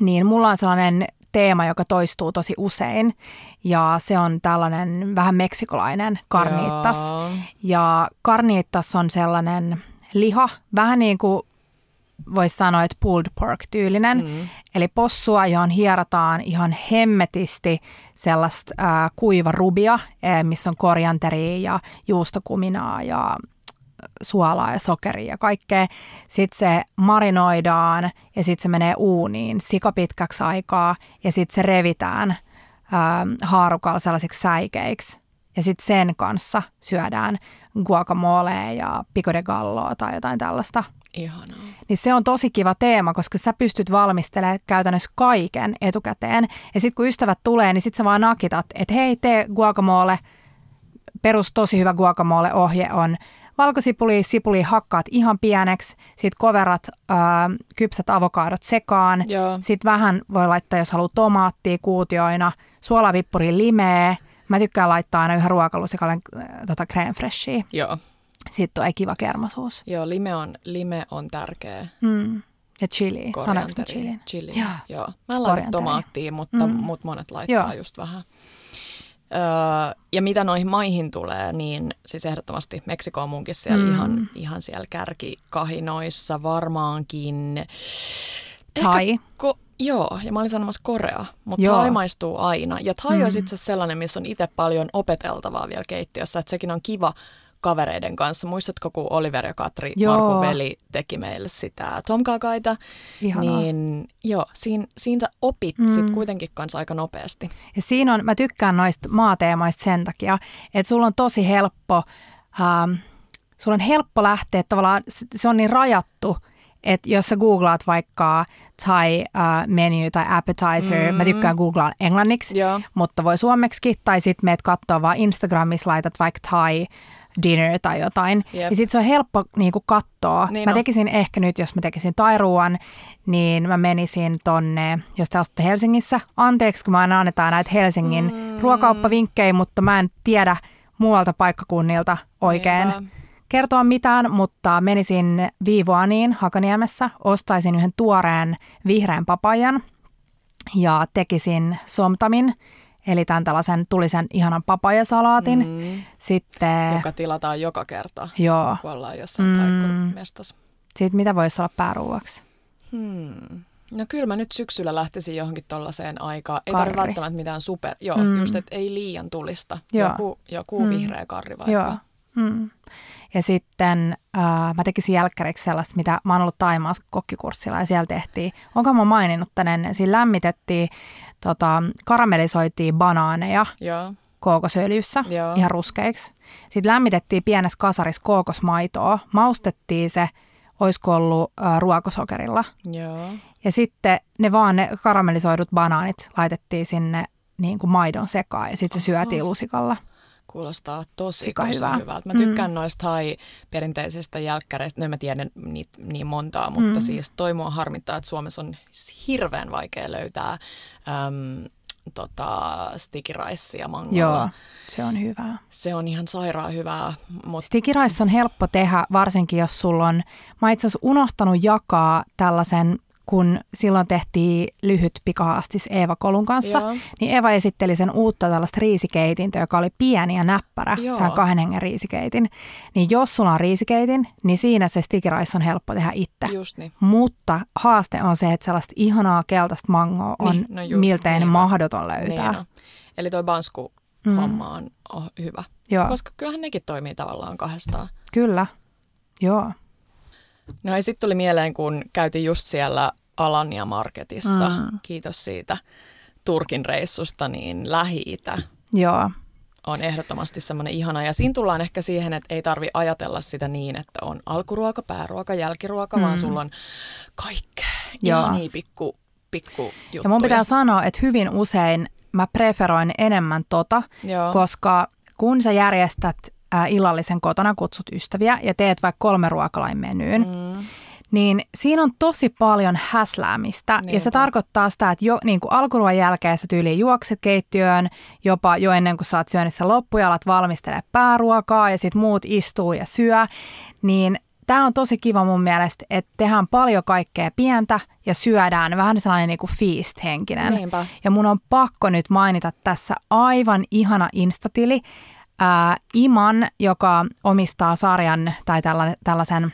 niin mulla on sellainen teema, joka toistuu tosi usein, ja se on tällainen vähän meksikolainen carnitas. Joo. Ja carnitas on sellainen liha, vähän niin kuin voisi sanoa, että pulled pork-tyylinen. Mm. Eli possua, johon hierotaan ihan hemmetisti sellaista äh, kuiva rubia, äh, missä on korianteria ja juustokuminaa ja suolaa ja sokeria ja kaikkea. Sitten se marinoidaan ja sitten se menee uuniin sikapitkäksi aikaa ja sitten se revitään ähm, haarukalla sellaisiksi säikeiksi. Ja sitten sen kanssa syödään guacamole ja pico de galloa tai jotain tällaista. Ihanaa. Niin se on tosi kiva teema, koska sä pystyt valmistelemaan käytännössä kaiken etukäteen. Ja sitten kun ystävät tulee, niin sitten sä vaan nakitat, että hei, tee guacamole. Perus tosi hyvä guacamole-ohje on valkosipuli, sipuli hakkaat ihan pieneksi, sitten koverat ää, kypsät avokaadot sekaan. Joo. Sitten vähän voi laittaa, jos haluaa tomaattia kuutioina, suolavippuri limeä. Mä tykkään laittaa aina yhden ruokalusikalle äh, tota crème freshia. Joo. Siitä tulee kiva kermasuus. Joo, lime on, lime on tärkeä. Mm. Ja chili. Sanoinko chilin? Chili. Joo. Joo. Mä en laita Korianteri. tomaattia, mutta Mm. mut monet laittaa Joo. just vähän. Öö, ja mitä noihin maihin tulee, niin siis ehdottomasti Meksiko on munkin siellä mm. ihan, ihan siellä kärkikahinoissa varmaankin. Tai? Ko- joo, ja mä olin sanomassa Korea, mutta joo. Thai maistuu aina. Ja Thai mm. on itse sellainen, missä on itse paljon opeteltavaa vielä keittiössä, että sekin on kiva kavereiden kanssa. Muistatko, kun Oliver ja Katri, joo. Markun veli, teki meille sitä tomkakaita? Ihanaa. Niin joo, siinä, siinä sä opit mm. sit kuitenkin kanssa aika nopeasti. Ja siinä on, mä tykkään noista maateemaista sen takia, että sulla on tosi helppo, ähm, sulla on helppo lähteä, tavallaan se on niin rajattu, että jos sä googlaat vaikka Thai uh, menu tai appetizer, mm. mä tykkään googlaa englanniksi, yeah. mutta voi suomeksi, tai sitten meet katsoa vaan Instagramissa, laitat vaikka Thai dinner tai jotain. Yep. Ja sitten se on helppo niin kuin katsoa. Niin mä tekisin ehkä nyt, jos mä tekisin tairuan, niin mä menisin tonne, jos te asutte Helsingissä. Anteeksi, kun mä aina annetaan näitä Helsingin mm. ruokauppavinkkejä, mutta mä en tiedä muualta paikkakunnilta oikein. Niinpä kertoa mitään, mutta menisin Viivoaniin Hakaniemessä, ostaisin yhden tuoreen vihreän papajan ja tekisin somtamin, eli tämän tällaisen tulisen ihanan papajasalaatin. Mm. Sitten, Joka tilataan joka kerta, joo. kun ollaan jossain mm. mestassa. Sitten mitä voisi olla pääruuaksi? Hmm. No kyllä mä nyt syksyllä lähtisin johonkin tollaiseen aikaan. Ei tarvitse välttämättä mitään super, joo, mm. just että ei liian tulista. Joo. Joku, joku mm. vihreä karri vaikka. Joo. Mm. Ja sitten äh, mä tekisin jälkkäriksi sellaista, mitä mä oon ollut Taimaassa kokkikurssilla ja siellä tehtiin. Onko mä maininnut tän ennen? Siinä lämmitettiin, tota, karamellisoitiin banaaneja Joo. kookosöljyssä Joo. ihan ruskeiksi. Sitten lämmitettiin pienessä kasarissa kookosmaitoa, maustettiin se, olisiko ollut äh, ruokosokerilla. Joo. Ja sitten ne vaan ne karamellisoidut banaanit laitettiin sinne niin kuin maidon sekaan ja sitten se syötiin lusikalla. Kuulostaa tosi, Sika tosi hyvä. hyvältä. Mä tykkään mm. noista hai perinteisistä jälkkäreistä. No en mä tiedä niitä niin montaa, mutta mm. siis toi mua harmittaa, että Suomessa on hirveän vaikea löytää äm, tota, sticky ricea mangolla. Joo, se on hyvää. Se on ihan sairaan hyvää. Mutta... Sticky rice on helppo tehdä, varsinkin jos sulla on... Mä itse asiassa unohtanut jakaa tällaisen kun silloin tehtiin lyhyt pikahaastis Eeva Kolun kanssa, Joo. niin Eeva esitteli sen uutta tällaista riisikeitintä, joka oli pieni ja näppärä, Joo. sehän kahden hengen riisikeitin. Niin jos sulla on riisikeitin, niin siinä se sticky rice on helppo tehdä itse. Just niin. Mutta haaste on se, että sellaista ihanaa keltaista mangoa on niin, no just, miltein niin mahdoton löytää. Niin no. Eli toi bansku mm. homma on oh, hyvä. Joo. Koska kyllähän nekin toimii tavallaan kahdestaan. Kyllä, joo. No ja sitten tuli mieleen, kun käytiin just siellä Alania Marketissa, mm. kiitos siitä Turkin reissusta, niin Lähi-Itä. Joo. On ehdottomasti semmoinen ihana. Ja siinä tullaan ehkä siihen, että ei tarvi ajatella sitä niin, että on alkuruoka, pääruoka, jälkiruoka, mm. vaan sulla on kaikkea. Joo. niin pikku, pikku juttuja. Ja mun pitää sanoa, että hyvin usein mä preferoin enemmän tota, Joo. koska kun sä järjestät äh, illallisen kotona, kutsut ystäviä ja teet vaikka kolme ruokalain menyyn, mm. niin siinä on tosi paljon häsläämistä. Niinpä. Ja se tarkoittaa sitä, että jo niin kuin alkuruoan jälkeen sä tyyliin juokset keittiöön, jopa jo ennen kuin sä oot syönyt sen loppuja, alat valmistele pääruokaa ja sitten muut istuu ja syö. Niin tämä on tosi kiva mun mielestä, että tehdään paljon kaikkea pientä ja syödään vähän sellainen niin kuin feast-henkinen. Niinpä. Ja mun on pakko nyt mainita tässä aivan ihana instatili, ää, Iman, joka omistaa sarjan tai tällaisen, tällaisen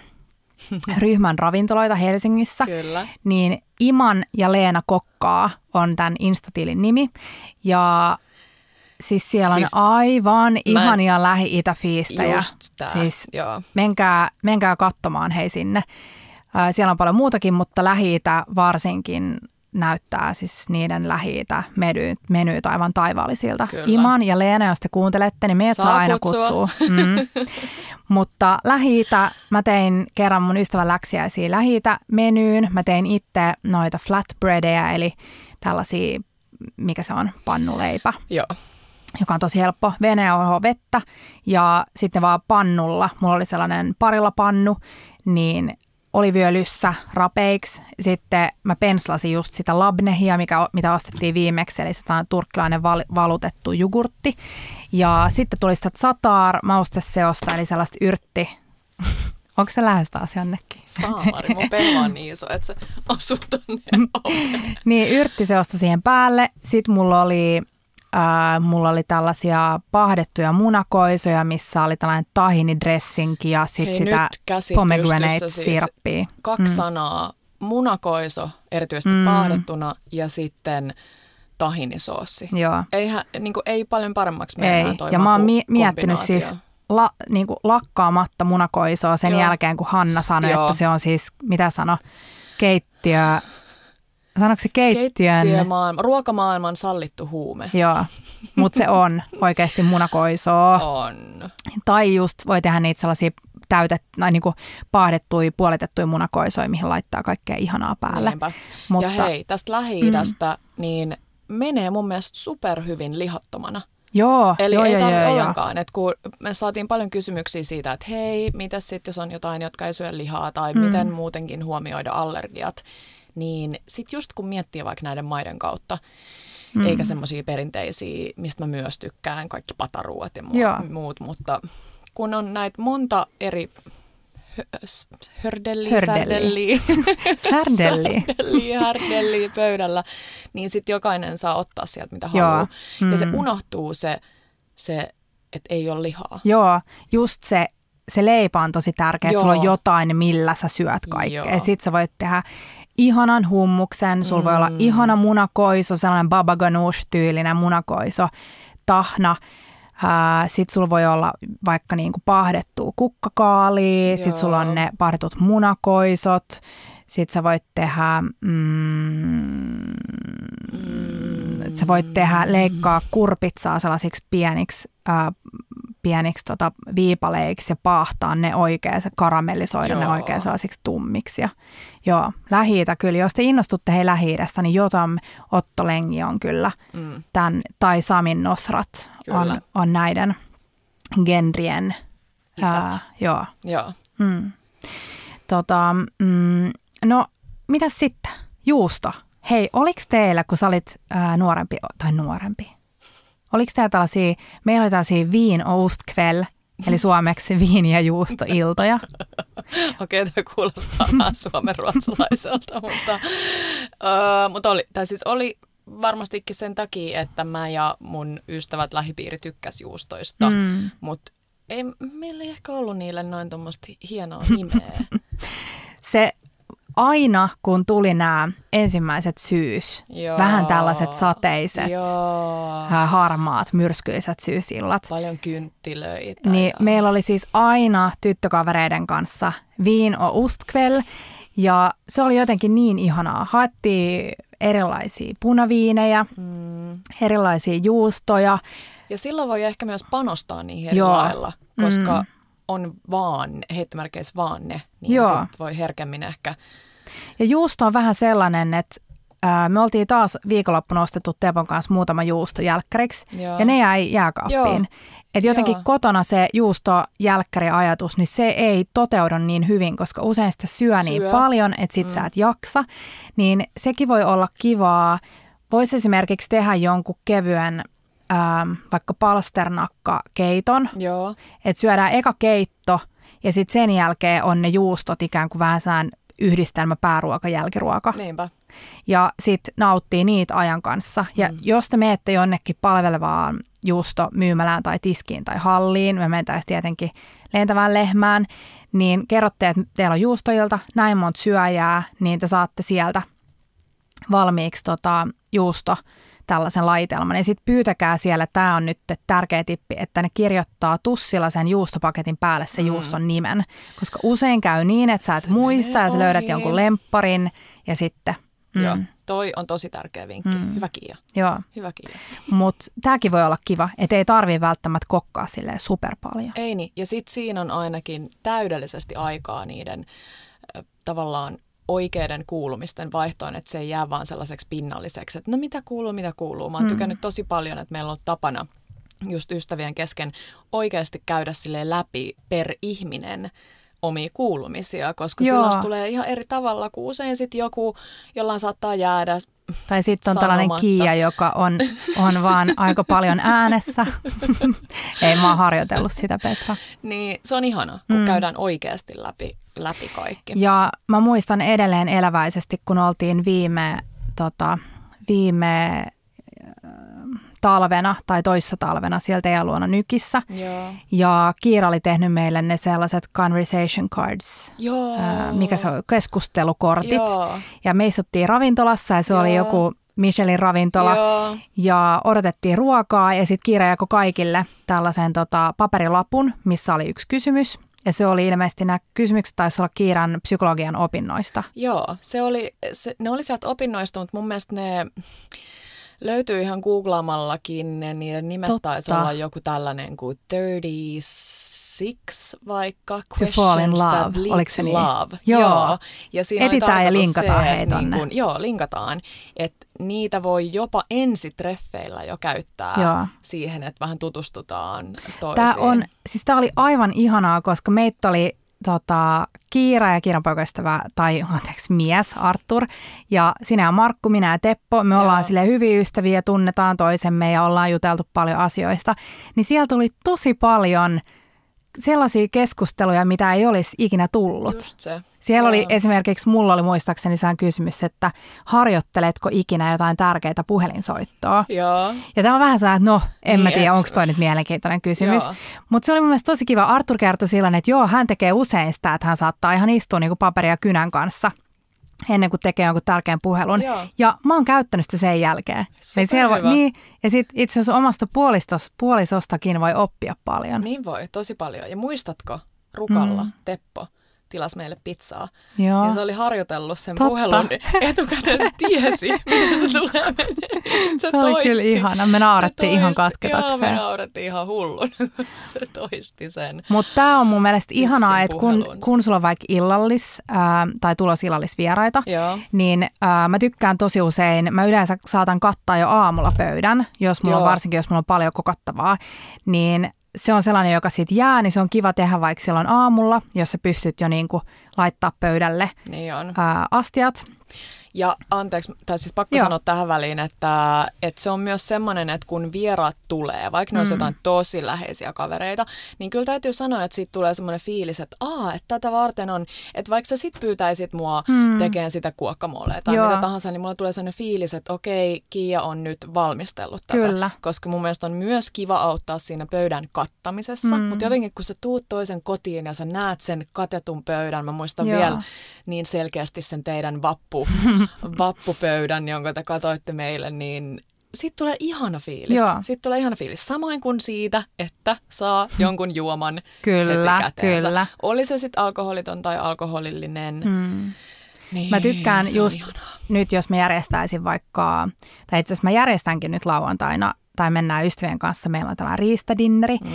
ryhmän ravintoloita Helsingissä, Kyllä. niin Iman ja Leena Kokkaa on tämän Instatilin nimi. Ja siis siellä siis, on aivan ihania lähi-itäfiistejä. Siis joo. Menkää, menkää katsomaan hei sinne. Siellä on paljon muutakin, mutta lähi varsinkin näyttää siis niiden lähi menyt, menyt aivan taivaallisilta. Kyllä. Iman ja Leena, jos te kuuntelette, niin meidät saa, saa aina kutsua. Mm. Mutta lähi mä tein kerran mun ystävän läksiäisiä lähi menyyn. Mä tein itse noita flatbreadeja, eli tällaisia, mikä se on, pannuleipä. Joo joka on tosi helppo. Venäjä vettä ja sitten vaan pannulla. Mulla oli sellainen parilla pannu, niin oliviöljyssä rapeiksi. Sitten mä penslasin just sitä labnehia, mikä, mitä ostettiin viimeksi, eli se turkkilainen val, valutettu jogurtti. Ja sitten tuli sitä satar mausteseosta, eli sellaista yrtti. Onko se lähes taas jonnekin? Saamari, mun on niin iso, että se osuu tonne Niin, yrttiseosta siihen päälle. Sitten mulla oli Äh, mulla oli tällaisia pahdettuja munakoisoja, missä oli tällainen tahinidressinki ja sitten sitä pomegranate-sirappia. Siis kaksi mm. sanaa, munakoiso erityisesti mm. pahdettuna ja sitten tahinisoossi. Joo. Eihän, niin kuin, ei paljon paremmaksi mennään ei. Ja mä oon mi- miettinyt siis la, niin kuin lakkaamatta munakoisoa sen Joo. jälkeen, kun Hanna sanoi, Joo. että se on siis, mitä sano, keittiö, sanoiko se keittiön? Keittiömaailma, ruokamaailman sallittu huume. Joo, mutta se on oikeasti munakoisoa. On. Tai just voi tehdä niitä sellaisia täytet, tai niin kuin paahdettuja, puolitettuja munakoisoja, mihin laittaa kaikkea ihanaa päälle. Niinpä. Mutta, ja hei, tästä lähi mm. niin menee mun mielestä superhyvin lihattomana. Joo, Eli joo, ei joo, joo, ollenkaan. Et kun me saatiin paljon kysymyksiä siitä, että hei, mitä sitten jos on jotain, jotka ei syö lihaa tai mm. miten muutenkin huomioida allergiat, niin sitten just kun miettii vaikka näiden maiden kautta, mm. eikä semmoisia perinteisiä, mistä mä myös tykkään, kaikki pataruot ja mu- muut, mutta kun on näitä monta eri hördelli, hördelli, särdelli, härdelli pöydällä, niin sitten jokainen saa ottaa sieltä mitä haluaa. Mm. Ja se mm. unohtuu se, se että ei ole lihaa. Joo, just se, se leipä on tosi tärkeä, että sulla on jotain, millä sä syöt kaikkea. Ja sit sä voit tehdä ihanan hummuksen, sulla mm. voi olla mm. ihana munakoiso, sellainen baba ganoush-tyylinen munakoiso, tahna, sitten sulla voi olla vaikka niinku pahdettua kukkakaalia, sitten sulla on ne pahdetut munakoisot, sitten sä voit tehdä, mm, mm. sä voit tehdä, leikkaa kurpitsaa sellaisiksi pieniksi, äh, pieniksi tota, viipaleiksi ja paahtaa ne oikein, karamellisoida Joo. ne oikein sellaisiksi tummiksi. Ja, joo, lähi kyllä, jos te innostutte hei lähi niin Jotam Otto Lengi on kyllä, mm. tämän, tai Samin Nosrat on, on näiden genrien. Ää, joo. joo. Mm. Tota, mm, no, mitä sitten? Juusto. Hei, oliko teillä, kun sä olit ää, nuorempi, tai nuorempi, oliko teillä tällaisia, meillä oli tällaisia viin ostkväll, eli suomeksi viini- ja juustoiltoja. Okei, okay, tämä kuulostaa vähän suomenruotsalaiselta, mutta, uh, mutta oli, tai siis oli varmastikin sen takia, että mä ja mun ystävät lähipiiri tykkäs juustoista, mm. mutta ei, meillä ei ehkä ollut niille noin tuommoista hienoa nimeä. Se aina kun tuli nämä ensimmäiset syys, Joo. vähän tällaiset sateiset, Joo. harmaat, myrskyiset syysillat. Paljon kynttilöitä. Niin ja... meillä oli siis aina tyttökavereiden kanssa viin o ustkväll, ja se oli jotenkin niin ihanaa. Haettiin erilaisia punaviinejä, mm. erilaisia juustoja. Ja silloin voi ehkä myös panostaa niihin eri Joo. lailla, koska mm. On vaan, heittomerkeissä vaan ne, niin Joo. sit voi herkemmin ehkä. Ja juusto on vähän sellainen, että ää, me oltiin taas viikonloppuna ostettu Tepon kanssa muutama juusto jälkkäriksi, Joo. ja ne jäi jääkaappiin. Että jotenkin Joo. kotona se juustojälkkäri-ajatus, niin se ei toteudu niin hyvin, koska usein sitä syö, niin syö. niin paljon, että sit mm. sä et jaksa. Niin sekin voi olla kivaa. Voisi esimerkiksi tehdä jonkun kevyen ähm, vaikka palsternakkakeiton. Joo. Että syödään eka keitto ja sitten sen jälkeen on ne juustot ikään kuin vähän sään yhdistelmä pääruoka, jälkiruoka. Niinpä. Ja sitten nauttii niitä ajan kanssa. Ja mm. jos te menette jonnekin palvelevaan juusto myymälään tai tiskiin tai halliin, me mentäisiin tietenkin lentävään lehmään, niin kerrotte, että teillä on juustoilta näin monta syöjää, niin te saatte sieltä valmiiksi tota, juusto tällaisen laitelman. Ja sitten pyytäkää siellä, tämä on nyt tärkeä tippi, että ne kirjoittaa tussilla sen juustopaketin päälle se mm. juuston nimen. Koska usein käy niin, että sä et se muista ja sä löydät jonkun lempparin ja sitten Mm. Joo, toi on tosi tärkeä vinkki. Mm. Hyvä Kiia. Joo. Hyvä Kiia. Mutta tämäkin voi olla kiva, että ei tarvii välttämättä kokkaa silleen super paljon. Ei niin, ja sitten siinä on ainakin täydellisesti aikaa niiden äh, tavallaan oikeiden kuulumisten vaihtoon, että se ei jää vaan sellaiseksi pinnalliseksi, että no mitä kuuluu, mitä kuuluu. Mä oon mm. tykännyt tosi paljon, että meillä on tapana just ystävien kesken oikeasti käydä sille läpi per ihminen omia kuulumisia, koska Joo. silloin tulee ihan eri tavalla, kuin usein sitten joku, jollain saattaa jäädä Tai sitten on tällainen Kiia, joka on, on vaan aika paljon äänessä. Ei mä oon harjoitellut sitä, Petra. Niin, se on ihana, kun mm. käydään oikeasti läpi, läpi kaikki. Ja mä muistan edelleen eläväisesti, kun oltiin viime, tota, viime talvena tai toissa talvena siellä teidän luona Nykissä. Joo. Ja Kiira oli tehnyt meille ne sellaiset conversation cards, Joo. ää, mikä se on, keskustelukortit. Joo. Ja me istuttiin ravintolassa ja se oli Joo. joku Michelin ravintola. Joo. Ja odotettiin ruokaa ja sitten Kiira jakoi kaikille tällaisen tota, paperilapun, missä oli yksi kysymys. Ja se oli ilmeisesti, nämä kysymykset taisi olla Kiiran psykologian opinnoista. Joo, se oli, se, ne oli sieltä opinnoista, mutta mun mielestä ne löytyy ihan googlaamallakin. Ne, niiden nimet Totta. taisi olla joku tällainen kuin 36 vaikka. To fall in love, that lead oliko se niin? love. Joo. Ja siinä oli Etitään ja linkataan se, hei että tonne. Niin kun, joo, linkataan. Että niitä voi jopa ensitreffeillä jo käyttää Joo. siihen, että vähän tutustutaan toisiin. Tämä on, siis tämä oli aivan ihanaa, koska meitä oli tota, Kiira ja Kiiran poikaystävä, tai anteeksi, mies Artur, ja sinä ja Markku, minä ja Teppo, me Joo. ollaan sille hyviä ystäviä, tunnetaan toisemme ja ollaan juteltu paljon asioista, niin siellä tuli tosi paljon sellaisia keskusteluja, mitä ei olisi ikinä tullut. Just se. Siellä oli Joo. esimerkiksi, mulla oli muistaakseni sellainen kysymys, että harjoitteletko ikinä jotain tärkeää puhelinsoittoa? Joo. Ja tämä on vähän sellainen, että no, en mä Niin, tiedä, et- onko toi nyt mielenkiintoinen kysymys. Mutta se oli mun mielestä tosi kiva. Artur kertoi silloin, että joo, hän tekee usein sitä, että hän saattaa ihan istua niinku paperia ja kynän kanssa ennen kuin tekee jonkun tärkeän puhelun. Joo. Ja mä oon käyttänyt sitä sen jälkeen. Niin siellä Superhyvä. niin, ja sitten itse asiassa omasta puolistos, puolisostakin voi oppia paljon. Niin voi, tosi paljon. Ja muistatko, Rukalla Mm. Teppo tilasi meille pizzaa. Joo. Ja se oli harjoitellut sen Totta. puhelun etukäteen, se tiesi, miten se tulee menemään. Se, Se oli kyllä ihana. Me naurettiin ihan toisti. Joo, me katketakseen. naurettiin ihan hullun. se toisti sen. Mutta tämä on mun mielestä ihanaa, että kun, kun sulla on vaikka illallis ää, tai tulos illallisvieraita, Joo. niin ää, mä tykkään tosi usein, mä yleensä saatan kattaa jo aamulla pöydän, jos mulla on, varsinkin jos mulla on paljon kokottavaa, niin se on sellainen, joka sitten jää, niin se on kiva tehdä vaikka silloin aamulla, jos sä pystyt jo niinku laittaa pöydälle Niin on. ää, astiat. Ja anteeksi, tai siis pakko Joo. sanoa tähän väliin, että, että se on myös semmoinen, että kun vieraat tulee, vaikka ne olisi Mm. jotain tosi läheisiä kavereita, niin kyllä täytyy sanoa, että siitä tulee semmoinen fiilis, että aa, että tätä varten on, että vaikka sä sit pyytäisit mua Mm. tekemään sitä kuokkamolea tai Joo. mitä tahansa, niin mulla tulee semmoinen fiilis, että okei, Kiia on nyt valmistellut tätä. Kyllä. Koska mun mielestä on myös kiva auttaa siinä pöydän kattamisessa, Mm. mutta jotenkin kun sä tuut toisen kotiin ja sä näet sen katetun pöydän, mä muistan Joo. vielä niin selkeästi sen teidän vappu, vappupöydän, jonka te katoitte meille, niin siitä tulee ihana fiilis. Joo. Siitä tulee ihana fiilis. Samoin kuin siitä, että saa jonkun juoman Kyllä, heti käteensä. kyllä. Oli se sitten alkoholiton tai alkoholillinen. Mm. Niin, Mä tykkään just ihanaa. nyt, jos mä järjestäisin vaikka, tai itse asiassa mä järjestänkin nyt lauantaina, tai mennään ystävien kanssa, meillä on tällainen riistadinneri, Mm.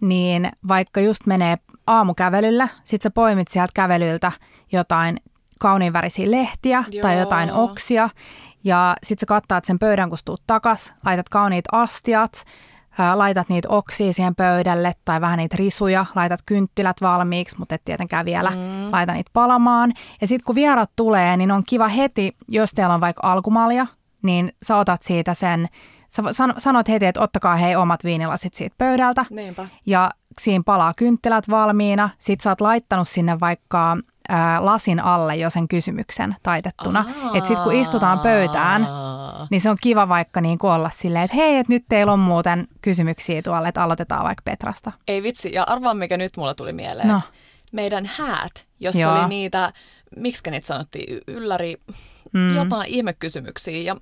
niin vaikka just menee aamukävelyllä, sit sä poimit sieltä kävelyltä jotain kauniin värisiä lehtiä Joo. tai jotain oksia, ja sit sä kattaat sen pöydän, kun tuut takas, laitat kauniit astiat, ää, laitat niitä oksia siihen pöydälle tai vähän niitä risuja, laitat kynttilät valmiiksi, mutta et tietenkään vielä mm. laita niitä palamaan. Ja sitten kun vierat tulee, niin on kiva heti, jos teillä on vaikka alkumalja, niin sä otat siitä sen, sä san- sanot heti, että ottakaa hei omat viinilasit siitä pöydältä Niinpä. ja siinä palaa kynttilät valmiina. Sit sä oot laittanut sinne vaikka ää, lasin alle jo sen kysymyksen taitettuna. Että sit kun istutaan pöytään, niin se on kiva vaikka niin olla silleen, että hei, että nyt teillä on muuten kysymyksiä tuolla, että aloitetaan vaikka Petrasta. Ei vitsi, ja arvaa mikä nyt mulla tuli mieleen. No. Meidän häät, jossa Joo. oli niitä, miksi niitä sanottiin, ylläri, Mm. jotain ihmekysymyksiä. Ja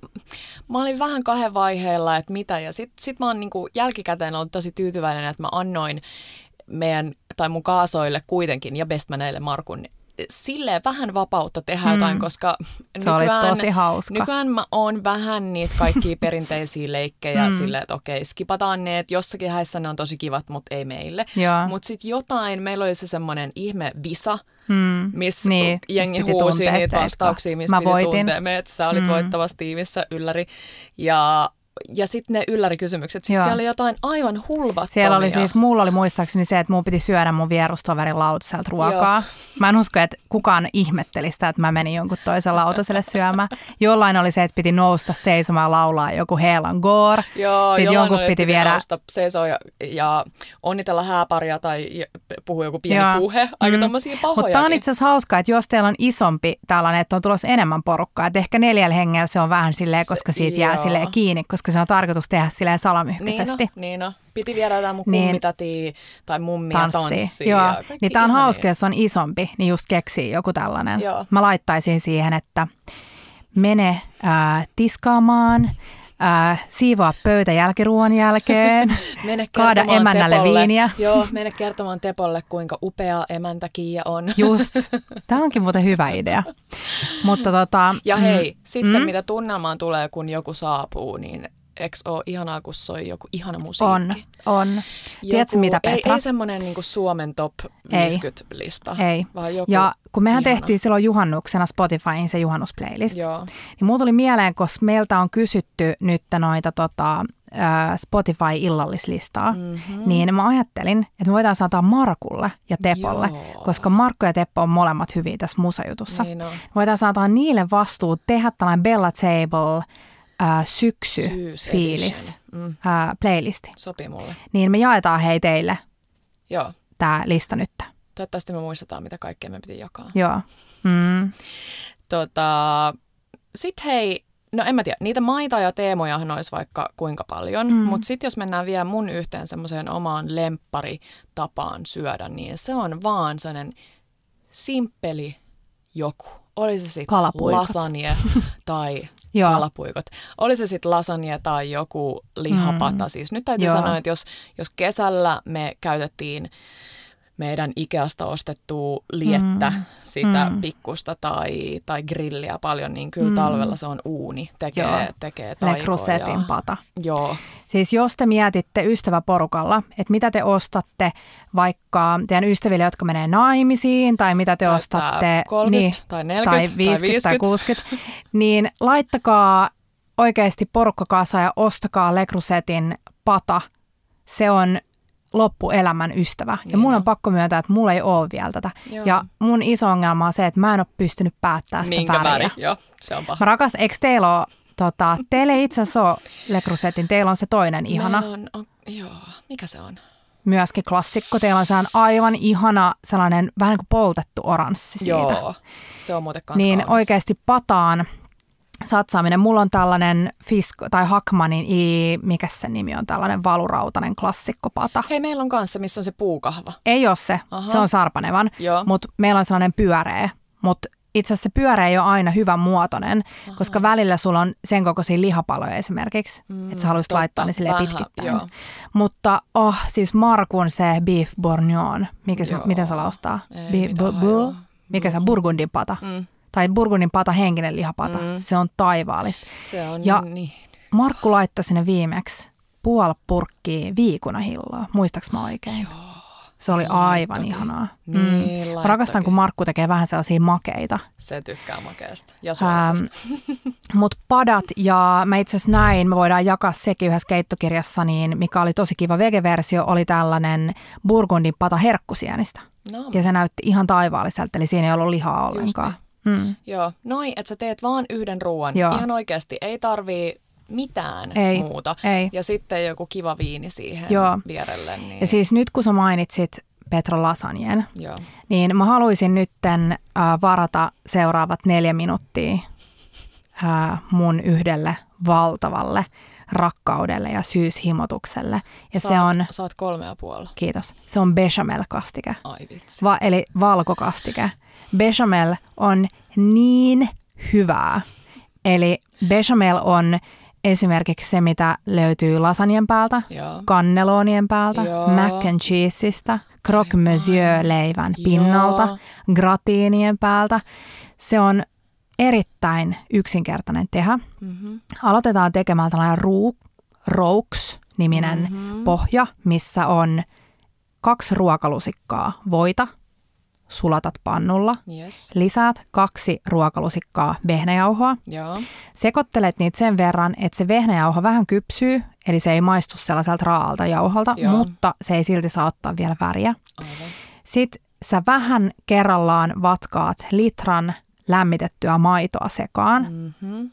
mä olin vähän kahden vaiheella, että mitä. Ja sit, sit mä oon niinku jälkikäteen ollut tosi tyytyväinen, että mä annoin meidän, tai mun kaasoille kuitenkin, ja bestmaneille Markun, silleen vähän vapautta tehdä Mm. jotain, koska Se oli tosi hauska. Nykyään mä oon vähän niitä kaikkia perinteisiä leikkejä Mm. silleen, että okei, skipataan ne, että jossakin häissä ne on tosi kivat, mutta ei meille. Mutta sitten jotain, meillä oli se semmoinen ihme visa, Mm. missä Niin, niin, jengi missä huusi niitä vastauksia, missä Mä piti voitin. tuntea me, että sä olit mm. voittavassa tiimissä ylläri. Ja, ja sitten ne yllärikysymykset, siis Joo. siellä oli jotain aivan hulvattomia. Siellä oli siis, mulla oli muistaakseni se, että mun piti syödä mun vierustoverin lautaselta ruokaa. Mä en usko, että kukaan ihmetteli sitä, että mä menin jonkun toisen lautaselle syömään. Jollain oli se, että piti nousta seisomaan laulaa joku Helan Gore. Joo, Sitten jonkun oli, piti viedä- nousta seisoo ja, ja onnitella hääparia tai puhua joku pieni Joo. puhe. Aika Mm. mm. tommosia Mutta pahoja. tämä on itse asiassa hauskaa, että jos teillä on isompi tällainen, että on tulossa enemmän porukkaa, että ehkä neljällä hengellä se on vähän silleen, Se- koska siitä jää joo. silleen kiinni, koska koska se on tarkoitus tehdä silleen Niin salamyhkäisesti. no, niin no. Piti viedä jotain mun Niin. tai mummia tanssii. tanssii. Joo, ja niin tää on hauska, jos on isompi, niin just keksii joku tällainen. Joo. Mä laittaisin siihen, että mene äh, tiskaamaan, äh, siivoa pöytä jälkiruoan jälkeen, Mene kaada emännälle Tepolle, viiniä. Joo, mene kertomaan Tepolle, kuinka upea emäntä Kiia on. Just. Tämä onkin muuten hyvä idea. Mutta tota, Ja hei, sitten Mm. mitä tunnelmaan tulee, kun joku saapuu, niin eikö ole ihanaa, kun soi joku ihana musiikki? on, on. Tiedätkö mitä, ei, Petra? ei semmoinen niin Suomen top Ei. 50-lista, Ei. vaan joku Ja kun mehän ihana. tehtiin silloin juhannuksena Spotifyin se juhannusplaylist, Joo. niin mulla tuli mieleen, koska meiltä on kysytty nyt noita tota, Spotify-illallislistaa, mm-hmm. niin mä ajattelin, että me voidaan antaa Markulle ja Tepolle, Joo. koska Markku ja Teppo on molemmat hyviä tässä musajutussa. Niin on. Voidaan antaa niille vastuu tehdä tällainen Bella Table ää, syksy Syys fiilis edition. Mm, ää, playlisti. sopii mulle. Niin me jaetaan hei teille Joo. tämä lista nyt. Toivottavasti me muistetaan, mitä kaikkea me piti jakaa. Joo. Mm. Tota, Sitten hei, no en mä tiedä, niitä maita ja teemojahan olisi vaikka kuinka paljon, mm. mutta sitten jos mennään vielä mun yhteen semmoiseen omaan lempparitapaan syödä, niin se on vaan sellainen simppeli joku. Oli se sitten lasagne tai Joo. kalapuikot. Oli se sitten lasagne tai joku lihapata. Mm. Siis nyt täytyy Joo. sanoa, että jos, jos kesällä me käytettiin meidän Ikeasta ostettua liettä, mm. sitä Mm. pikkusta tai, tai grilliä paljon, niin kyllä mm. talvella se on uuni, tekee, Joo. tekee Le taikoja. Crusetin pata. Joo, Siis jos te mietitte ystäväporukalla, että mitä te ostatte vaikka teidän ystäville, jotka menee naimisiin, tai mitä te Täyttää ostatte 30 tai 40 tai 50 tai 50. 60, niin laittakaa oikeasti porukka ja ostakaa Lekrusetin pata. Se on loppuelämän ystävä. Ja Niin mun on pakko myöntää, että mulla ei ole vielä tätä. Joo. Ja mun iso ongelma on se, että mä en ole pystynyt päättämään sitä minkä väriä. väri. Joo, se on paha. Mä rakastan, eikö teillä ole, tota, teillä ei itse asiassa ole Lekrusetin, teillä on se toinen ihana, Meillä On, on, joo, mikä se on? myöskin klassikko. Teillä on sellainen aivan ihana, sellainen vähän niin kuin poltettu oranssi siitä. Joo, se on muuten kans niin kaunis. oikeasti pataan satsaaminen. Mulla on tällainen Fisk tai Hackmanin, i, mikä se nimi on, tällainen valurautainen klassikkopata. Hei, meillä on kanssa, missä on se puukahva. Ei ole se, Aha. se on Sarpanevan, mutta meillä on sellainen pyöreä. Mutta itse asiassa se pyöreä ei ole aina hyvän muotoinen, Aha. koska välillä sulla on sen kokoisia lihapaloja esimerkiksi, mm, että sä haluaisit totta, laittaa ne silleen vähän, pitkittäin. joo. Mutta oh, siis Markun se beef bourguignon, mikä se, Joo. miten se laustaa? Ei Bi- mitään hajua. mikä se on? Burgundin pata. Mm, Tai Burgundin pata, henkinen lihapata. Mm. Se on taivaallista. se on Ja- niin. Markku laittoi sinne viimeksi puoli purkkiä viikunahilloa. Muistaaks mä oikein? Joo. Se oli aivan laittakin. ihanaa. Niin, Mä rakastan, kun Markku tekee vähän sellaisia makeita. Se tykkää makeasta ja suolasesta. Mutta padat, ja mä itse asiassa näin, me voidaan jakaa sekin yhdessä keittokirjassa, niin mikä oli tosi kiva vegeversio, oli tällainen Burgundin pata herkkusienistä. No, Ja se näytti ihan taivaalliselta, eli siinä ei ollut lihaa Just ollenkaan. Mm. joo. Noin, että sä teet vaan yhden ruoan. Joo. Ihan oikeasti. Ei tarvii mitään Ei, muuta. ei. Ja sitten joku kiva viini siihen Joo. vierelle. Niin, Ja siis nyt kun sä mainitsit Petra Lasanjen, joo. niin mä haluaisin nytten äh, varata seuraavat neljä minuuttia äh, mun yhdelle valtavalle rakkaudelle ja syyshimotukselle. Ja saat, se on, Saat kolme ja puoli. kiitos, se on bechamel-kastike. Ai vitsi. Va, eli valkokastike. Bechamel on niin hyvää. Eli bechamel on esimerkiksi se, mitä löytyy lasanien päältä, Joo. kannelonien päältä, Joo. mac and cheeseista, croque monsieur leivän pinnalta, Joo. gratiinien päältä. Se on erittäin yksinkertainen tehdä. Mm-hmm. Aloitetaan tekemään tällainen ruu, Roux-niminen Mhm. pohja, missä on kaksi ruokalusikkaa voita, sulatat pannulla, Yes. lisäät kaksi ruokalusikkaa vehnäjauhoa, Joo. sekoittelet niitä sen verran, että se vehnäjauho vähän kypsyy, eli se ei maistu sellaiselta raalta jauholta, Joo. mutta se ei silti saa ottaa vielä väriä. Aivan. Sitten sä vähän kerrallaan vatkaat litran lämmitettyä maitoa sekaan. Mm-hmm.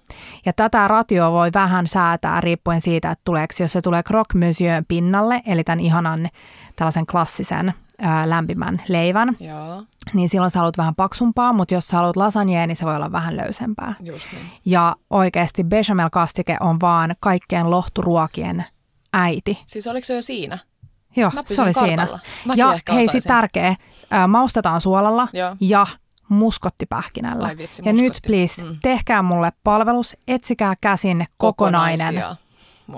Ja tätä ratioa voi vähän säätää riippuen siitä, että tuleeko, jos se tulee croque pinnalle, eli tämän ihanan tällaisen klassisen ää, lämpimän leivän, Joo. niin silloin sä haluat vähän paksumpaa, mutta jos sä haluat lasagnea, niin se voi olla vähän löysempää. Just niin. Ja oikeasti bechamel-kastike on vaan kaikkien lohturuokien äiti. Siis oliko se jo siinä? Joo, Mä se oli kartalla. siinä. Mäkin ja hei, osaisin. sit tärkeä, ää, maustetaan suolalla Joo. ja muskottipähkinällä. Ai vitsi, ja nyt muskotti. please, Mm. tehkää mulle palvelus, etsikää käsin kokonainen, Kokonaisia.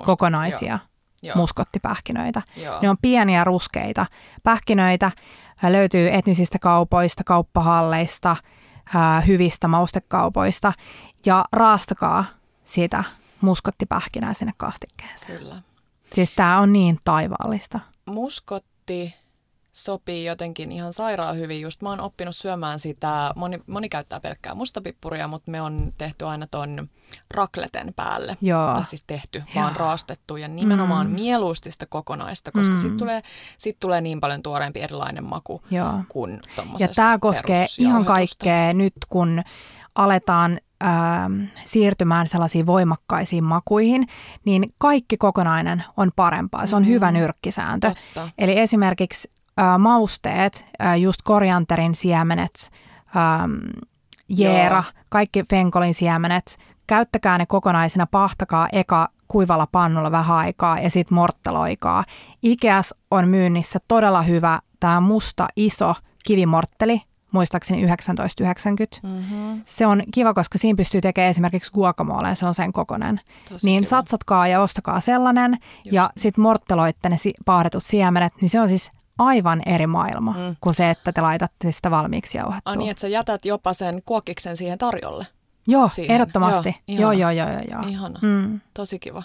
Kokonaisia Joo. muskottipähkinöitä. Joo. Ne on pieniä ruskeita pähkinöitä, löytyy etnisistä kaupoista, kauppahalleista, hyvistä maustekaupoista ja raastakaa sitä muskottipähkinää sinne kastikkeeseen. Kyllä. Siis tää on niin taivaallista. Muskotti sopii jotenkin ihan sairaan hyvin. Just mä oon oppinut syömään sitä, moni, moni käyttää pelkkää mustapippuria, mutta me on tehty aina ton rakleten päälle. Joo. Tai siis tehty, Joo. vaan raastettu ja nimenomaan Mm. mieluusti sitä kokonaista, koska Mm. mm. sitten tulee, sit tulee niin paljon tuoreempi erilainen maku Joo. kuin Ja tämä koskee ihan kaikkea nyt, kun aletaan ähm, siirtymään sellaisiin voimakkaisiin makuihin, niin kaikki kokonainen on parempaa. Se on Mm. hyvä nyrkkisääntö. Totta. Eli esimerkiksi äh, mausteet, äh, just korianterin siemenet, ähm, jeera, Joo. kaikki fenkolin siemenet, käyttäkää ne kokonaisina, pahtakaa eka kuivalla pannulla vähän aikaa ja sitten mortteloikaa. Ikeas on myynnissä todella hyvä tämä musta iso kivimortteli, muistaakseni 1990. Mm-hmm. Se on kiva, koska siinä pystyy tekemään esimerkiksi guacamole, se on sen kokonen. Tosi Niin kiva. satsatkaa ja ostakaa sellainen ja Just. sitten mortteloitte ne si- paahdetut siemenet, niin se on siis aivan eri maailma Mm. kuin se, että te laitatte sitä valmiiksi jauhettua. Ai niin, että sä jätät jopa sen kuokiksen siihen tarjolle. joo, siihen. ehdottomasti. Joo, Joo, joo, joo, joo. Ihana. Mm. Tosi kiva.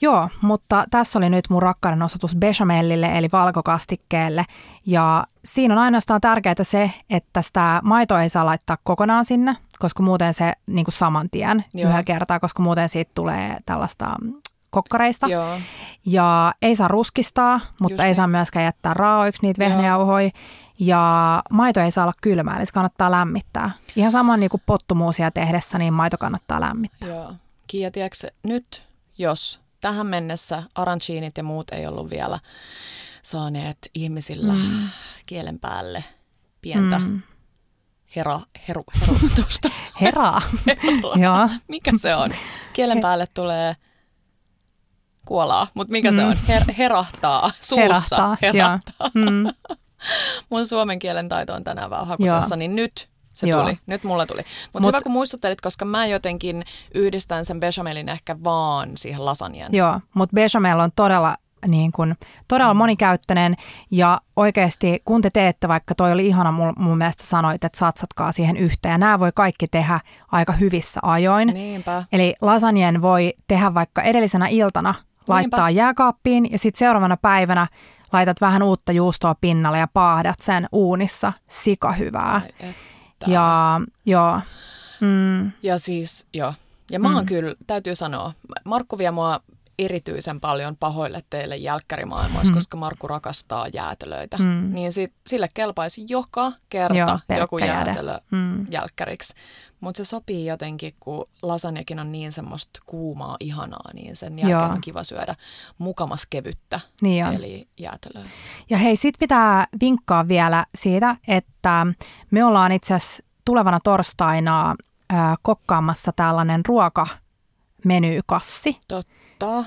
Joo, mutta tässä oli nyt mun rakkauden osoitus bechamellille eli valkokastikkeelle. Ja siinä on ainoastaan tärkeää se, että sitä maitoa ei saa laittaa kokonaan sinne, koska muuten se niin kuin saman tien Joo. yhdellä kertaa, koska muuten siitä tulee tällaista kokkareista. Joo. Ja ei saa ruskistaa, mutta Just ei niin. saa myöskään jättää raaoiksi niitä vehnäjauhoja. Ja maito ei saa olla kylmää, eli se kannattaa lämmittää. Ihan saman niin kuin pottumuusia tehdessä, niin maito kannattaa lämmittää. Joo. Kiia, tiedätkö, nyt jos tähän mennessä aranchinit ja muut ei ollut vielä saaneet ihmisillä mm. kielen päälle pientä mm. Hera, heru, herutusta. Heraa. Joo. mikä se on? Kielen päälle tulee kuolaa, mutta mikä se on? Her, herahtaa suussa. Mm. Herahtaa, herahtaa. Mm. Mun suomen kielen taito on tänään vähän hakusessa, niin nyt se Joo. tuli. Nyt mulla tuli. Mutta Mut- hyvä kun muistuttelit, koska mä jotenkin yhdistän sen bechamelin ehkä vaan siihen lasagnen. Joo, mutta bechamel on todella, niin kun, todella monikäyttöinen ja oikeasti kun te teette, vaikka toi oli ihana mun, mun mielestä sanoit, että satsatkaa siihen yhteen. Ja nämä voi kaikki tehdä aika hyvissä ajoin. Niinpä. Eli lasagnen voi tehdä vaikka edellisenä iltana, laittaa jääkaappiin ja sitten seuraavana päivänä laitat vähän uutta juustoa pinnalle ja paahdat sen uunissa. Sika hyvää. Ai että. Ja joo, mm, ja siis, joo. Ja mä oon Mm. kyllä, täytyy sanoa, Markku vie mua erityisen paljon pahoille teille jälkkärimaailmoissa, Mm. koska Markku rakastaa jäätelöitä. Mm. Niin sit, sille kelpaisi joka kerta Joo, joku jäätelö. mm. jälkkäriksi. Mutta se sopii jotenkin, kun lasagnekin on niin semmoista kuumaa, ihanaa, niin sen jälkeen Joo. on kiva syödä mukamas kevyttä, Niin on. eli jäätelöä. Ja hei, sit pitää vinkkaa vielä siitä, että me ollaan itse asiassa tulevana torstaina ää, kokkaamassa tällainen ruokamenykassi Totta,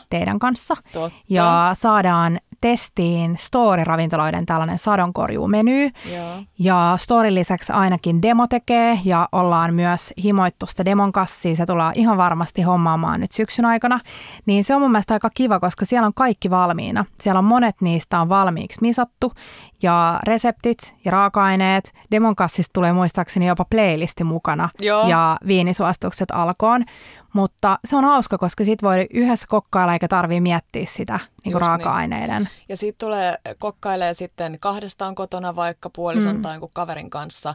teidän kanssa. totta. Ja saadaan testiin Story-ravintoloiden tällainen sadonkorjuumeny. Joo. Ja Storin lisäksi ainakin demo tekee ja ollaan myös himoittu sitä demon kassia. Se tulee ihan varmasti hommaamaan nyt syksyn aikana. Niin se on mun mielestä aika kiva, koska siellä on kaikki valmiina. Siellä on monet niistä on valmiiksi misattu ja reseptit ja raaka-aineet. Demon kassista tulee muistaakseni jopa playlisti mukana Joo. ja viinisuositukset alkoon. Mutta se on hauska, koska sit voi yhdessä kokkailla eikä tarvii miettiä sitä niin Just niin. raaka-aineiden. Ja sitten tulee, kokkailee sitten kahdestaan kotona vaikka puolison Mm. tai jonkun kaverin kanssa,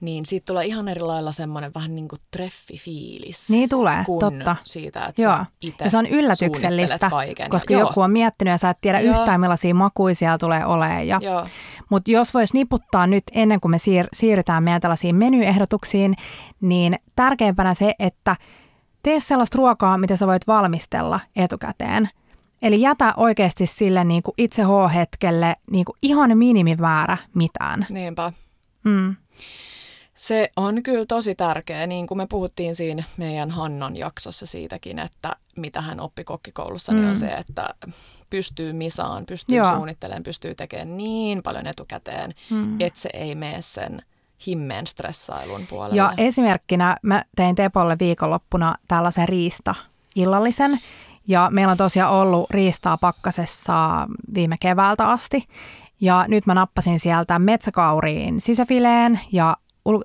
niin siitä tulee ihan eri lailla semmoinen vähän niin kuin treffifiilis. Niin tulee, kuin totta. siitä, että Joo. sä Ja se on yllätyksellistä, kaiken. koska ja, joku on miettinyt ja sä et tiedä Joo. yhtään millaisia makuisia siellä tulee olemaan. Ja, Joo, mutta jos vois niputtaa nyt ennen kuin me siir- siirrytään meidän tällaisiin menyehdotuksiin, niin tärkeimpänä se, että tee sellaista ruokaa, mitä sä voit valmistella etukäteen. Eli jätä oikeasti sille niin kuin itse H-hetkelle niin kuin ihan minimimäärä mitään. niinpä. Mm. Se on kyllä tosi tärkeä, niin kuin me puhuttiin siinä meidän Hannan jaksossa siitäkin, että mitä hän oppi kokkikoulussa, mm. niin on mm. se, että pystyy misaan, pystyy Joo. suunnittelemaan, pystyy tekemään niin paljon etukäteen, mm. että se ei mene sen himmeen stressailun puolelle. Ja esimerkkinä mä tein Tepolle viikonloppuna tällaisen riista illallisen, ja meillä on tosiaan ollut riistaa pakkasessa viime keväältä asti. Ja nyt mä nappasin sieltä metsäkauriin sisäfileen ja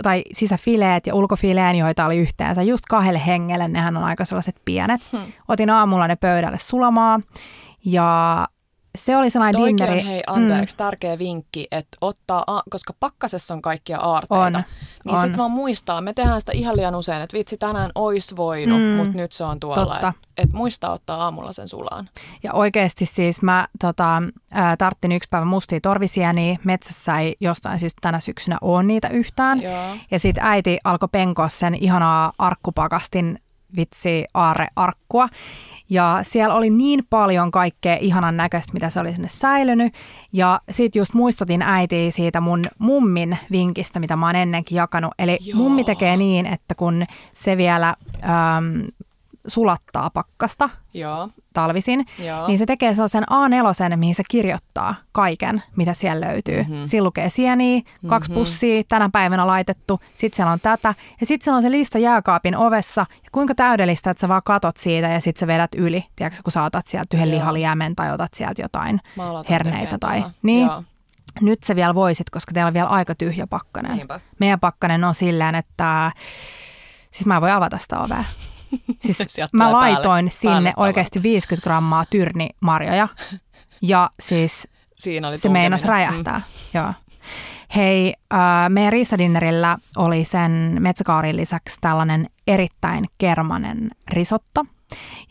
tai sisäfileet ja ulkofileen, joita oli yhteensä just kahdelle hengelle. Nehän on aika sellaiset pienet. Hmm. Otin aamulla ne pöydälle sulamaa ja se oli sellainen Toikin dinneri. on hei anteeksi, mm. tärkeä vinkki, että ottaa, koska pakkasessa on kaikkia aarteita, on, niin sitten vaan muistaa, me tehdään sitä ihan liian usein, että vitsi tänään ois voinut, mm, mutta nyt se on tuolla. Että et muistaa ottaa aamulla sen sulaan. Ja oikeasti siis mä tota, tarttin yksi päivä mustia torvisieniä, metsässä ei jostain syystä tänä syksynä ole niitä yhtään. Joo. Ja sitten äiti alkoi penkoa sen ihanaa arkkupakastin vitsi aare arkkua. Ja siellä oli niin paljon kaikkea ihanan näköistä, mitä se oli sinne säilynyt. Ja sitten just muistutin äitiä siitä mun mummin vinkistä, mitä mä oon ennenkin jakanut. Eli Joo. mummi tekee niin, että kun se vielä äm, sulattaa pakkasta Joo. talvisin, Joo. niin se tekee sellaisen A4, mihin se kirjoittaa kaiken, mitä siellä löytyy. Mm-hmm. Siinä lukee sieniä, kaksi mm-hmm. pussia, tänä päivänä laitettu, sitten siellä on tätä, ja sitten siellä on se lista jääkaapin ovessa, ja kuinka täydellistä, että sä vaan katot siitä, ja sitten sä vedät yli, tiedätkö, kun sä otat sieltä yhden lihaliemen tai otat sieltä jotain herneitä. Tai, niin, Joo. Nyt se vielä voisit, koska teillä on vielä aika tyhjä pakkanen. Niinpä. Meidän pakkanen on silleen, että siis mä voin avata sitä ovea. Siis mä laitoin päälle, sinne oikeasti 50 grammaa tyrnimarjoja ja siis Siinä oli se meinasi räjähtää. Mm. Joo. Hei, äh, meidän riisadinnerillä oli sen metsäkaarin lisäksi tällainen erittäin kermanen risotto.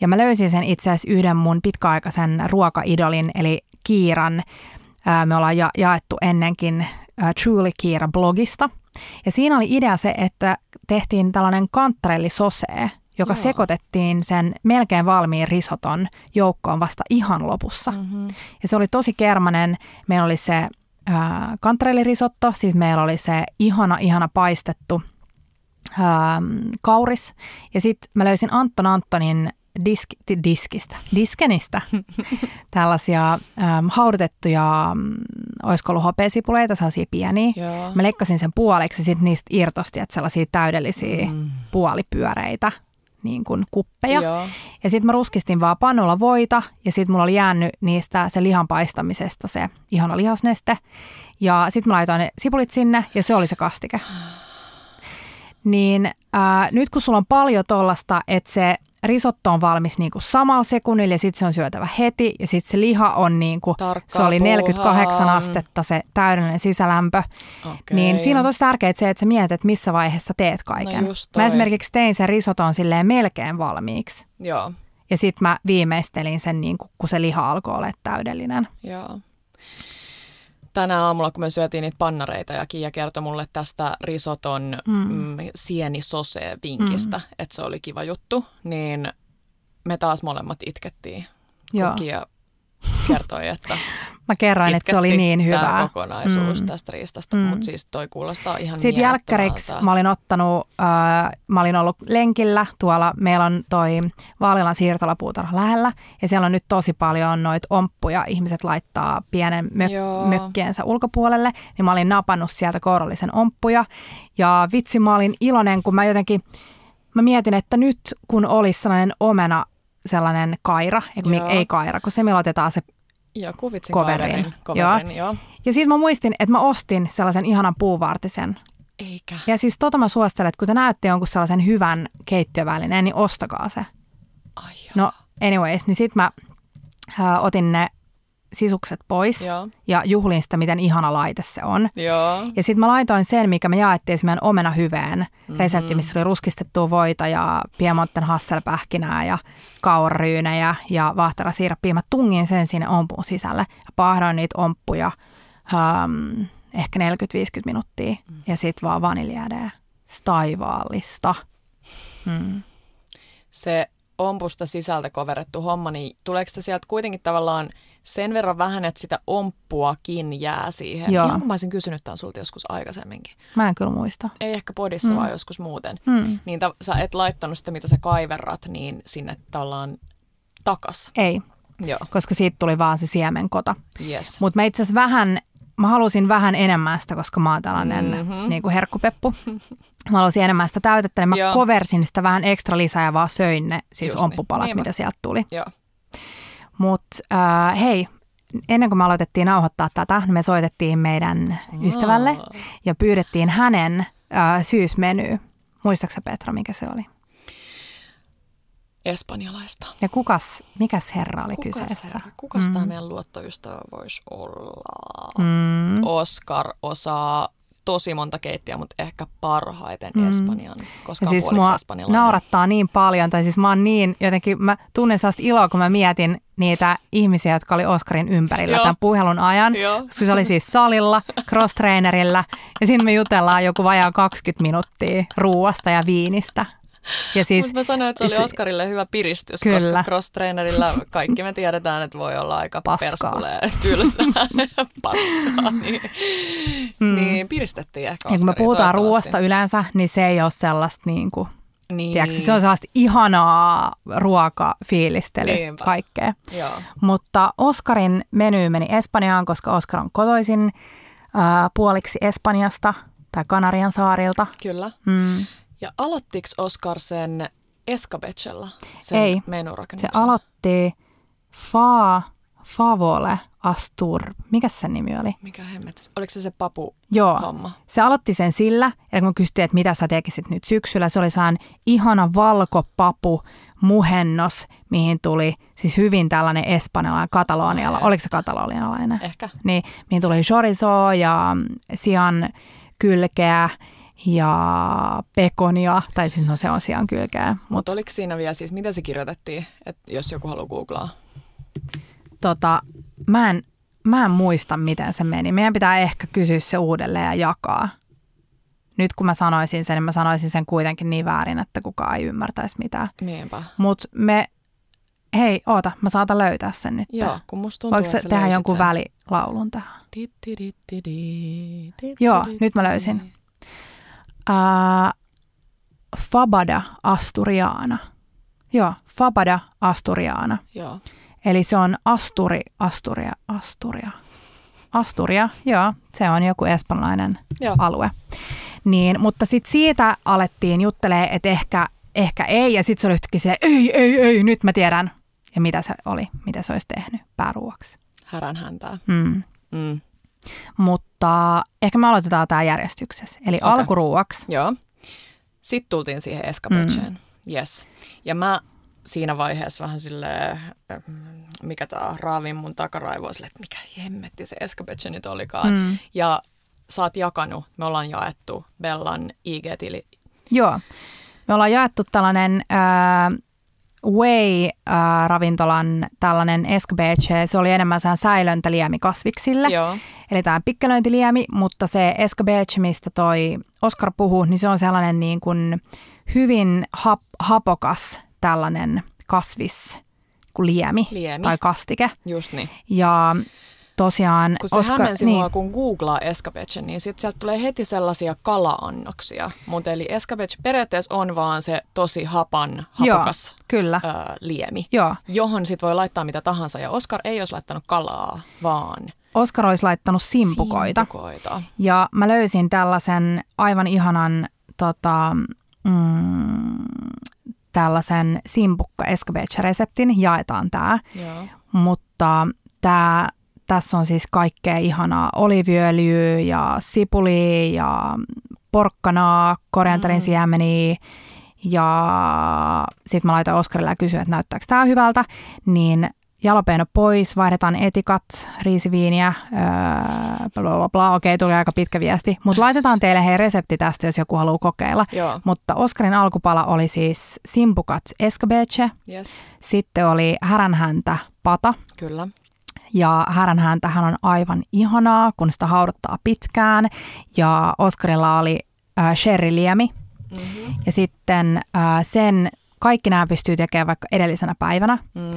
Ja mä löysin sen itse asiassa yhden mun pitkäaikaisen ruokaidolin, eli Kiiran. Äh, me ollaan ja- jaettu ennenkin äh, Truly Kiira-blogista. Ja siinä oli idea se, että tehtiin tällainen kantarelli sosee, joka Joo. sekoitettiin sen melkein valmiin risoton joukkoon vasta ihan lopussa. Mm-hmm. Ja se oli tosi kermanen. Meillä oli se äh, kantarellirisotto, siis meillä oli se ihana, ihana paistettu äh, kauris. Ja sitten mä löysin Anton Antonin disk, diskistä, diskenistä tällaisia ähm, haudutettuja, mm, olisiko ollut hopeasipuleita, sellaisia pieniä. Joo. Mä leikkasin sen puoliksi ja sitten niistä irtosti, että sellaisia täydellisiä mm. puolipyöreitä niin kuin kuppeja. Joo. Ja sitten mä ruskistin vaan pannulla voita ja sitten mulla oli jäänyt niistä se lihan paistamisesta se ihana lihasneste. Ja sitten mä laitoin ne sipulit sinne ja se oli se kastike. Niin ää, nyt kun sulla on paljon tollasta, että se risotto on valmis niin kuin samalla sekunnilla ja sitten se on syötävä heti ja sitten se liha on niin kuin, se oli 48 astetta se täydellinen sisälämpö. Okay. Niin siinä on tosi tärkeää se, että sä mietit, että missä vaiheessa teet kaiken. No mä esimerkiksi tein sen risoton silleen melkein valmiiksi. Joo. Ja sitten mä viimeistelin sen, niin kuin, kun se liha alkoi olla täydellinen. Joo tänä aamulla, kun me syötiin niitä pannareita ja Kiia kertoi mulle tästä risoton mm. mm sienisose-vinkistä, mm. että se oli kiva juttu, niin me taas molemmat itkettiin. Joo. Kiia kertoi, että Mä kerroin, että se oli niin hyvä. Tämä kokonaisuus mm. tästä riistasta, mm. mutta siis toi kuulostaa ihan Sitten jälkkäriksi mä olin ottanut, äh, mä olin ollut lenkillä tuolla, meillä on toi Vaalilan siirtolapuutarha lähellä ja siellä on nyt tosi paljon noita omppuja, ihmiset laittaa pienen mök- mökkiensä ulkopuolelle, niin mä olin napannut sieltä kourallisen omppuja ja vitsi mä olin iloinen, kun mä jotenkin, mä mietin, että nyt kun olisi sellainen omena sellainen kaira, ei, ei kaira, kun se millä otetaan se Joo, kuvitsin koverin. koverin, joo. joo. Ja siis mä muistin, että mä ostin sellaisen ihanan puuvartisen. Eikä. Ja siis tota mä suosittelen, että kun te näytte jonkun sellaisen hyvän keittiövälineen, niin ostakaa se. Ai joo. No anyways, niin sit mä äh, otin ne sisukset pois Joo. ja juhlin sitä, miten ihana laite se on. Joo. Ja sitten mä laitoin sen, mikä me jaettiin esimerkiksi omena hyveen mm-hmm. resepti, missä oli ruskistettua voita ja piemonten hasselpähkinää ja kauraryynejä ja vaahterasiirappia. Mä tungin sen sinne ompuun sisälle ja pahdoin niitä omppuja um, ehkä 40-50 minuuttia mm. ja sitten vaan vaniljäädää. Staivaallista. Mm. Se ompusta sisältä koverettu homma, niin tuleeko se sieltä kuitenkin tavallaan sen verran vähän, että sitä omppuakin jää siihen. Joo. Ihan kun mä olisin kysynyt tämän sulta joskus aikaisemminkin. Mä en kyllä muista. Ei ehkä podissa, Mm. vaan joskus muuten. Mm. Niin ta- sä et laittanut sitä, mitä sä kaiverrat, niin sinne tavallaan takas. Ei, Joo, koska siitä tuli vaan se siemenkota. yes. Mutta mä itse asiassa vähän, mä halusin vähän enemmän sitä, koska mä oon tällainen Mhm. mm-hmm. niin kuin herkkupeppu. Mä halusin enemmän sitä täytettä, niin mä Joo. koversin sitä vähän ekstra lisää ja vaan söin ne siis Just niin. omppupalat, Niinpä. mitä sieltä tuli. Joo. Mutta äh, hei, ennen kuin me aloitettiin nauhoittaa tätä, niin me soitettiin meidän ystävälle ja pyydettiin hänen äh, syysmenyä. Muistaaksä Petra, mikä se oli? Espanjalaista. Ja kukas, mikäs herra oli Kukas, kyseessä? herra, kukas mm. tämä meidän luottoystävä voisi olla? Mm. Oscar osaa tosi monta keittiöä, mutta ehkä parhaiten Mm. Espanjan, koska Ja siis mua espanjalainen. naurattaa niin paljon, tai siis mä oon niin, jotenkin mä tunnen sellaista iloa, kun mä mietin niitä ihmisiä, jotka oli Oscarin ympärillä Joo. tämän puhelun ajan. Joo. Koska se oli siis salilla, cross-trainerilla, ja siinä me jutellaan joku vajaa 20 minuuttia ruuasta ja viinistä. Ja siis, Mutta mä sanoin, että se oli Oscarille hyvä piristys, Kyllä. koska cross-trainerilla kaikki me tiedetään, että voi olla aika Paskaa. perskulee, tylsää, paskaa, niin, mm. niin piristettiin ehkä ja kun me puhutaan ruuasta yleensä, niin se ei ole sellaista niin kuin, niin. tiedätkö, se on sellaista ihanaa ruokafiilistelyä Niinpä. kaikkea. Joo. Mutta Oscarin meny meni Espanjaan, koska Oscar on kotoisin ää, puoliksi Espanjasta tai Kanarian saarilta. Kyllä. Mm. Ja aloittiko Oscar sen Escabechella, sen Ei. Se aloitti Fa, Favole Astur. Mikä sen nimi oli? Mikä hemmetti? Oliko se se papu Joo. homma? Se aloitti sen sillä, ja kun kysyttiin, että mitä sä tekisit nyt syksyllä, se oli saan ihana valkopapu muhennos, mihin tuli siis hyvin tällainen espanjalainen, kataloniala. Ai. Oliko se katalonialainen? Ehkä. Niin, mihin tuli chorizo ja sian kylkeä ja pekonia, tai siis no se on sian kylkeä. Mutta Mutta oliko siinä vielä siis, mitä se kirjoitettiin, että jos joku haluaa googlaa? tota, mä, en, mä en muista, miten se meni. Meidän pitää ehkä kysyä se uudelleen ja jakaa. Nyt kun mä sanoisin sen, niin mä sanoisin sen kuitenkin niin väärin, että kukaan ei ymmärtäisi mitään. Niinpä. Mutta me, hei, oota, mä saatan löytää sen nyt. Joo, kun musta tuntuu, Voiko että se tehdä jonkun sen. välilaulun tähän? Joo, nyt mä löysin. Ää, Fabada Asturiana. Joo, Fabada Asturiana. Joo. Eli se on Asturi, Asturia, Asturia. Asturia, joo, se on joku espanjalainen Joo. alue. Niin, mutta sitten siitä alettiin juttelee, että ehkä, ehkä ei, ja sitten se oli yhtäkkiä silleen, ei, ei, ei, nyt mä tiedän. Ja mitä se oli, mitä se olisi tehnyt pääruuaksi. Härän häntää. Mm. Mm. Mutta ehkä me aloitetaan tämä järjestyksessä. Eli Okei. alkuruuaksi. Joo. Sitten tultiin siihen escabecheen. Mm. Yes. Ja mä siinä vaiheessa vähän silleen, mm, mikä tää raavin mun takaraivoa, silleen, että mikä hemmetti se escabeche nyt olikaan. Mm. Ja sä oot jakanut, me ollaan jaettu Bellan IG-tili. Joo. Me ollaan jaettu tällainen äh, Way-ravintolan tällainen escabeche. Se oli enemmän sehän säilöntäliemi kasviksille. Joo. Eli tämä pikkelöintiliemi, mutta se escabeche, mistä toi Oscar puhuu, niin se on sellainen niin kuin hyvin hap, hapokas tällainen kasvis kuin liemi, Liemi. tai kastike. Just niin. Ja tosiaan Kun se Oscar, hämmensi niin, mua, kun googlaa escabeche, niin sitten sieltä tulee heti sellaisia kala-annoksia. Mutta eli escabeche periaatteessa on vaan se tosi hapan, hapokas kyllä, ö, liemi, joo. johon sit voi laittaa mitä tahansa. Ja Oscar ei olisi laittanut kalaa, vaan Oscar olisi laittanut simpukoita. simpukoita. Ja mä löysin tällaisen aivan ihanan tota, mm, tällaisen simpukka escabeche-reseptin. Jaetaan tämä. Joo. Mutta tää, tässä on siis kaikkea ihanaa oliviöljyä ja sipulia ja porkkanaa, korianterin Mm. siemeniä ja sitten mä laitoin Oskarille ja kysyin, että näyttääkö tämä hyvältä, niin jalopeeno pois, vaihdetaan etikat, riisiviiniä, öö, bla bla bla, okei tuli aika pitkä viesti, mutta laitetaan teille hei resepti tästä, jos joku haluaa kokeilla. Joo. Mutta Oskarin alkupala oli siis simpukat escabeche, Yes. sitten oli häränhäntä pata. Kyllä. Ja häränhäntähän on aivan ihanaa, kun sitä hauduttaa pitkään. Ja Oskarilla oli äh, sherryliemi. Mm-hmm. Ja sitten äh, sen kaikki nämä pystyy tekemään vaikka edellisenä päivänä. Mm.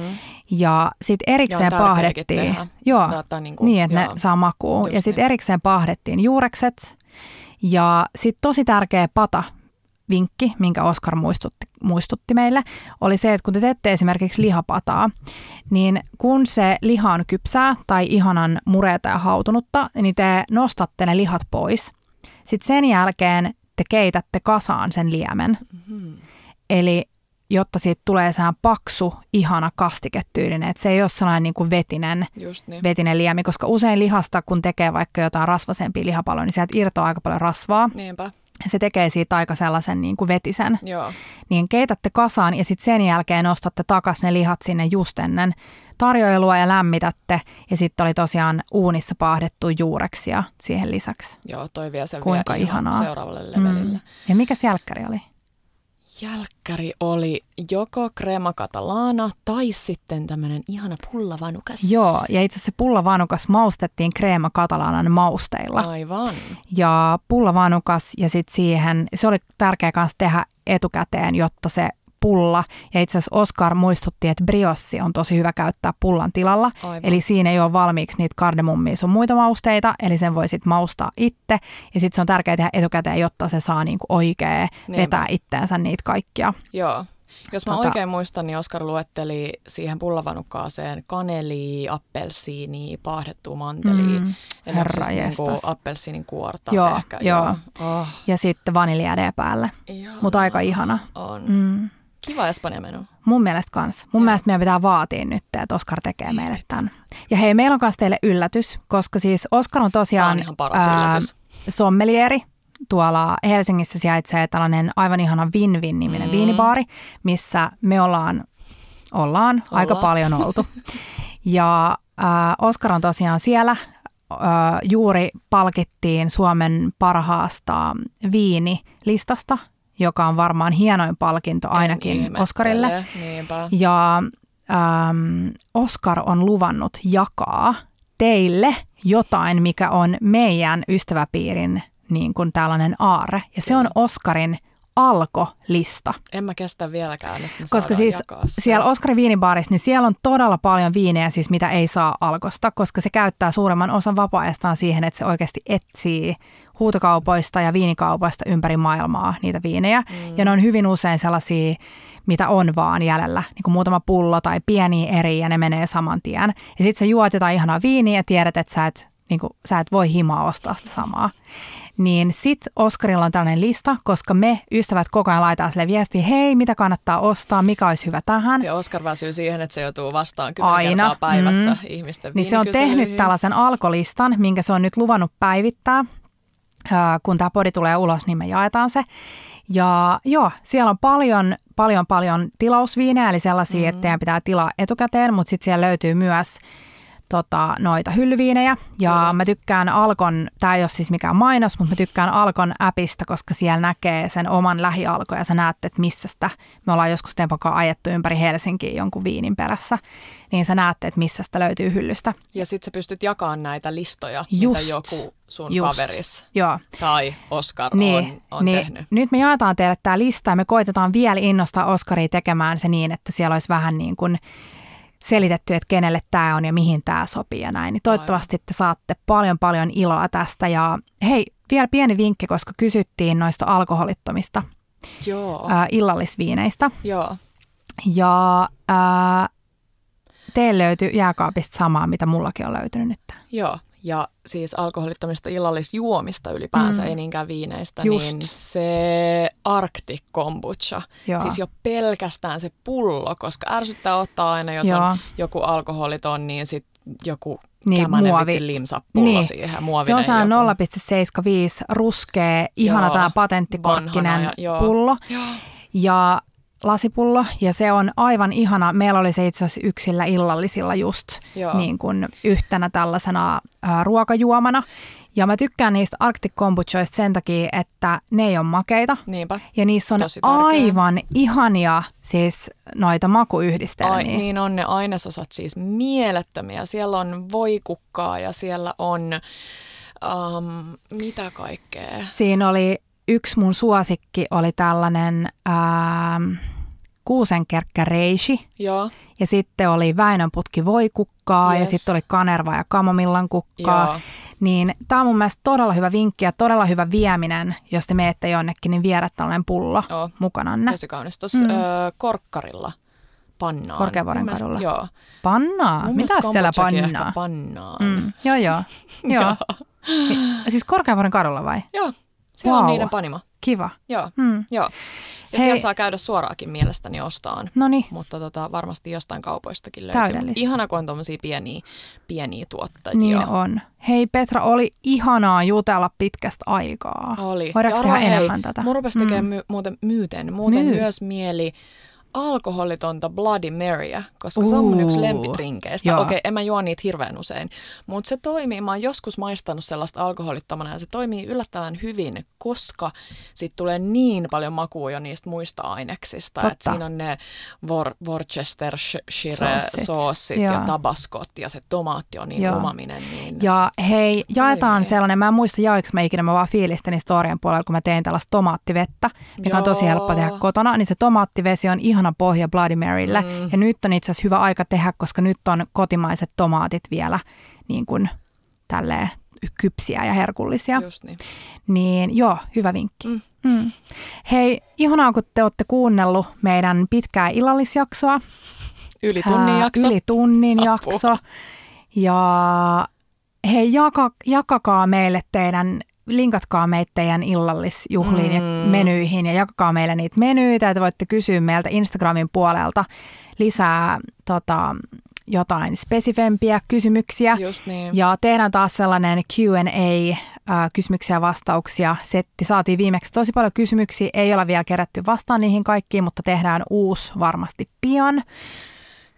Ja sitten erikseen Ja tehdä. Joo, niin, kuin, niin, että joo. ne saa makua. Just Ja sitten niin. erikseen pahdettiin juurekset. Ja sitten tosi tärkeä pata vinkki, minkä Oskar muistutti, muistutti meille, oli se, että kun te teette esimerkiksi lihapataa, niin kun se liha on kypsää tai ihanan mureeta ja hautunutta, niin te nostatte ne lihat pois. Sitten sen jälkeen te keitätte kasaan sen liemen. Mhm. Eli jotta siitä tulee sehän paksu, ihana kastiketyylinen, että se ei ole sellainen niin kuin vetinen, niin. vetinen liemi, koska usein lihasta, kun tekee vaikka jotain rasvasempia lihapaloja, niin sieltä irtoaa aika paljon rasvaa. Niinpä. Se tekee siitä aika sellaisen niin kuin vetisen. Joo. Niin keitätte kasaan ja sitten sen jälkeen nostatte takas ne lihat sinne just ennen tarjoilua ja lämmitätte. Ja sitten oli tosiaan uunissa paahdettu juureksia siihen lisäksi. Joo, toi vie sen Kuinka vielä ihan ihanaa. seuraavalle levelille. Mm. Ja mikä jälkkäri oli? Jälkkäri oli joko crema catalana tai sitten tämmöinen ihana pullavanukas. Joo, ja itse asiassa pullavanukas maustettiin kreema katalanan mausteilla. Aivan. Ja pullavanukas ja sitten siihen, se oli tärkeää myös tehdä etukäteen, jotta se pulla, ja itse asiassa Oscar muistutti, että briossi on tosi hyvä käyttää pullan tilalla, Aivan. eli siinä ei ole valmiiksi niitä kardemummia sun muita mausteita, eli sen voi sitten maustaa itse, ja sitten se on tärkeää tehdä etukäteen, jotta se saa niinku oikein Niinpä. vetää itteensä niitä kaikkia. Joo. Jos mä Tota- oikein muistan, niin Oskar luetteli siihen pullavanukkaaseen kaneliä, appelsiiniä, paahdettua mantelia. Mm, Eli onko herra siis jestas. appelsiinin kuorta Joo, ehkä. joo. Oh, Ja sitten vaniljäädee päälle, mutta aika ihana. On. Mm. Kiva Espanja menu. Mun mielestä kans. Mun Joo. mielestä meidän pitää vaatia nyt, että Oskar tekee meille tämän. Ja hei, meillä on myös teille yllätys, koska siis Oskar on Tämä tosiaan on ihan paras yllätys. sommelieri. Tuolla Helsingissä sijaitsee tällainen aivan ihana Win-Win-niminen Mm. mm. viinibaari, missä me ollaan, ollaan, aika Ollaan. paljon oltu. Ja äh, Oskar on tosiaan siellä. Juuri palkittiin Suomen parhaasta viinilistasta, joka on varmaan hienoin palkinto ainakin En. Oskarille. Niinpä. Ja ähm, Oscar on luvannut jakaa teille jotain, mikä on meidän ystäväpiirin niin kuin tällainen aare. Ja se on Oscarin alkolista. En mä kestä vieläkään, että Koska siis siellä Oskarin viinibaarissa, niin siellä on todella paljon viinejä, siis mitä ei saa alkosta, koska se käyttää suuremman osan vapaa-ajastaan siihen, että se oikeasti etsii huutokaupoista ja viinikaupoista ympäri maailmaa niitä viinejä. Mm. Ja ne on hyvin usein sellaisia, mitä on vaan jäljellä, niin kuin muutama pullo tai pieni eri ja ne menee saman tien. Ja sitten sä juot jotain ihanaa viiniä ja tiedät, että sä et, niin kuin, sä et voi himaa ostaa sitä samaa. Niin sit Oskarilla on tällainen lista, koska me ystävät koko ajan laitetaan sille viestiä, hei, mitä kannattaa ostaa, mikä olisi hyvä tähän. Ja Oskar väsyy siihen, että se joutuu vastaan kymmenen Aina. kertaa päivässä Mm. ihmisten Niin se on tehnyt tällaisen alkolistan, minkä se on nyt luvannut päivittää. Ää, Kun tämä podi tulee ulos, niin me jaetaan se. Ja joo, siellä on paljon, paljon, paljon tilausviinejä, eli sellaisia, mm-hmm. että teidän pitää tilaa etukäteen, mutta sitten siellä löytyy myös tota, noita hyllyviinejä. Ja Joo. mä tykkään Alkon, tämä ei ole siis mikään mainos, mutta mä tykkään Alkon appista, koska siellä näkee sen oman lähialko ja sä näet, että missä sitä, me ollaan joskus Tempon kanssa ajettu ympäri Helsinkiä jonkun viinin perässä, niin sä näette, että missä sitä löytyy hyllystä. Ja sit sä pystyt jakamaan näitä listoja, Just. mitä joku sun Just. kaveris Joo. tai Oskar Niin, on, on niin tehnyt. nyt me jaetaan teille tämä lista ja me koitetaan vielä innostaa Oskaria tekemään se niin, että siellä olisi vähän niin kuin selitetty, että kenelle tämä on ja mihin tämä sopii ja näin. Niin toivottavasti te saatte paljon paljon iloa tästä ja hei, vielä pieni vinkki, koska kysyttiin noista alkoholittomista Joo, ää, illallisviineistä. joo. Ja ää, teille löytyy jääkaapista samaa, mitä mullakin on löytynyt nyt. Joo, ja siis alkoholittomista illallisjuomista ylipäänsä, Mm. ei niinkään viineistä, Just. niin se Arctic kombucha, Joo. siis jo pelkästään se pullo, koska ärsyttää ottaa aina, jos Joo. on joku alkoholiton, niin sit joku Niin, muovi. limsapullo Niin. siihen, muovinen Se on joku. 0,75 ruskea, ihana Joo, tämä patenttikorkkinen pullo. Joo. ja lasipullo ja se on aivan ihana. Meillä oli se itse asiassa yksillä illallisilla just Joo. niin kuin yhtenä tällaisena ää, ruokajuomana. Ja mä tykkään niistä Arctic Kombuchoista sen takia, että ne ei ole makeita. Niinpä. Ja niissä on aivan ihania siis noita makuyhdistelmiä. Ai, niin on ne ainesosat siis mielettömiä. Siellä on voikukkaa ja siellä on um, mitä kaikkea. Siinä oli yksi mun suosikki oli tällainen ähm, kuusenkerkkä reishi Joo, ja sitten oli Väinönputki voikukkaa ja Yes. sitten oli kanerva ja kamomillan kukkaa. joo. Niin tämä on mun mielestä todella hyvä vinkki ja todella hyvä vieminen, jos te menette jonnekin, niin viedä tällainen pullo Joo. mukananne. Tosi kaunis. Tuossa Mm. Korkkarilla pannaan. Korkeavuoren kadulla. Joo. Pannaa? Mun Mitä siellä pannaa? Pannaan. Mm. Joo, joo. joo. Siis Korkeavuoren kadulla vai? Joo, siellä on Vau. niiden panimo. Kiva. Joo, Mm. joo. Ja Hei. sieltä saa käydä suoraakin mielestäni ostaan. No niin, Mutta tota, varmasti jostain kaupoistakin löytyy. Täydellistä. Mut ihana, kun on tuommoisia pieniä, pieniä tuottajia. niin on. Hei Petra, oli ihanaa jutella pitkästä aikaa. Oli. Voidaanko tehdä hei, enemmän tätä? Mun rupesi tekemään Mm. my, muuten myyten, muuten Myy. myös mieli alkoholitonta Bloody Maryä, koska se on mun yksi lempidrinkeistä. Joo. Okei, en mä juo niitä hirveän usein, mutta se toimii. Mä oon joskus maistanut sellaista alkoholittomana ja se toimii yllättävän hyvin, koska sit tulee niin paljon makua jo niistä muista aineksista. Totta. Et siinä on ne Wor- Worcestershire Soossit. soosit Joo. ja tabaskot ja se tomaatti on niin Joo. umaminen. Niin... Ja hei, jaetaan Toimii. sellainen, mä en muista jaoinko mä ikinä, mä vaan fiilistelin storien puolella, kun mä tein tällaista tomaattivettä, mikä on tosi Joo. helppo tehdä kotona, niin se tomaattivesi on ihana pohja Bloody Marylle. Mm. Ja nyt on itse asiassa hyvä aika tehdä, koska nyt on kotimaiset tomaatit vielä niin kuin tälleen kypsiä ja herkullisia. Just niin. Niin joo, hyvä vinkki. Mm. Mm. Hei, ihanaa kun te olette kuunnellut meidän pitkää illallisjaksoa. Yli tunnin jakso. Yli tunnin Apua. jakso. Ja hei, jaka, jakakaa meille teidän, linkatkaa meitä teidän illallisjuhliin mm. ja menyihin ja jakakaa meille niitä menyitä. Te voitte kysyä meiltä Instagramin puolelta lisää tota, jotain spesifempiä kysymyksiä. Just niin. Ja tehdään taas sellainen Q&A, ää, kysymyksiä ja vastauksia setti. Saatiin viimeksi tosi paljon kysymyksiä, ei olla vielä kerätty vastaan niihin kaikkiin, mutta tehdään uusi varmasti pian.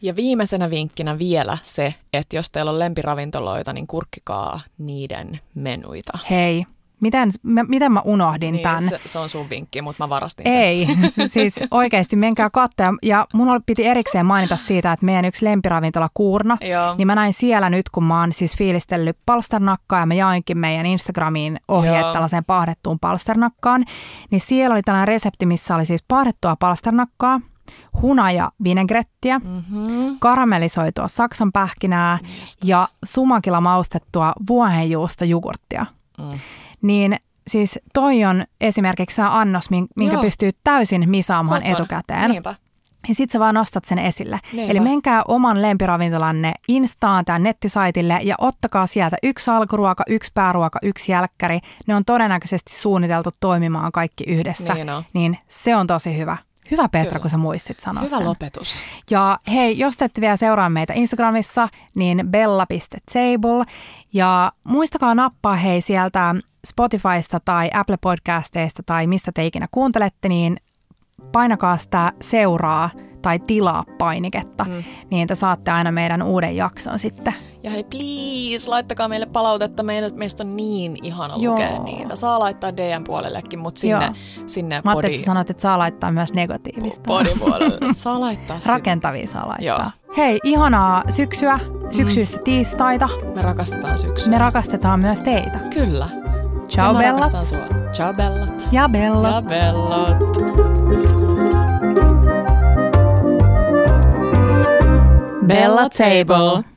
Ja viimeisenä vinkkinä vielä se, että jos teillä on lempiravintoloita, niin kurkkikaa niiden menuita. Hei, miten, mä, miten mä unohdin Niin, tämän? se, se on sun vinkki, mutta mä varastin sen. Ei, siis oikeasti menkää katsoa. Ja mun oli- piti erikseen mainita siitä, että meidän yksi lempiravintola Kuurna, Joo. niin mä näin siellä nyt, kun mä oon siis fiilistellyt palsternakkaa ja mä jainkin meidän Instagramiin ohjeet Joo. tällaiseen paahdettuun palsternakkaan, niin siellä oli tällainen resepti, missä oli siis paahdettua palsternakkaa, hunaja vinegrettiä, Mm-hmm. karamellisoitua saksan pähkinää ja sumakilla maustettua vuohenjuusta jogurttia. Mm. Niin siis toi on esimerkiksi se annos, min- minkä Joo. pystyy täysin misaamaan Totta. etukäteen. Niinpä. Ja sit sä vaan nostat sen esille. Niinpä. Eli menkää oman lempiravintolanne Instaan tai nettisaitille ja ottakaa sieltä yksi alkuruoka, yksi pääruoka, yksi jälkkäri. Ne on todennäköisesti suunniteltu toimimaan kaikki yhdessä. Niin on. Niin se on tosi hyvä. Hyvä Petra, Kyllä. kun sä muistit sanoa Hyvä sen. lopetus. Ja hei, jos te ette vielä seuraa meitä Instagramissa, niin bella.table. Ja muistakaa nappaa hei sieltä Spotifysta tai Apple Podcasteista tai mistä te ikinä kuuntelette, niin painakaa sitä seuraa tai tilaa painiketta, mm. niin te saatte aina meidän uuden jakson sitten. Ja hei, please, laittakaa meille palautetta. Meistä on niin ihana Joo. lukea niitä. Saa laittaa DM puolellekin, mutta sinne, Joo. sinne Mä body, että sanoit, että saa laittaa myös negatiivista. body puolelle. Saa laittaa sinne. Rakentavia saa laittaa. Joo. Hei, ihanaa syksyä, syksyistä tiistaita. Me rakastetaan syksyä. Me rakastetaan myös teitä. Kyllä. Ciao Ja mä bellat. Ciao bellat. ja bellat. Ja bellat. Bella Table.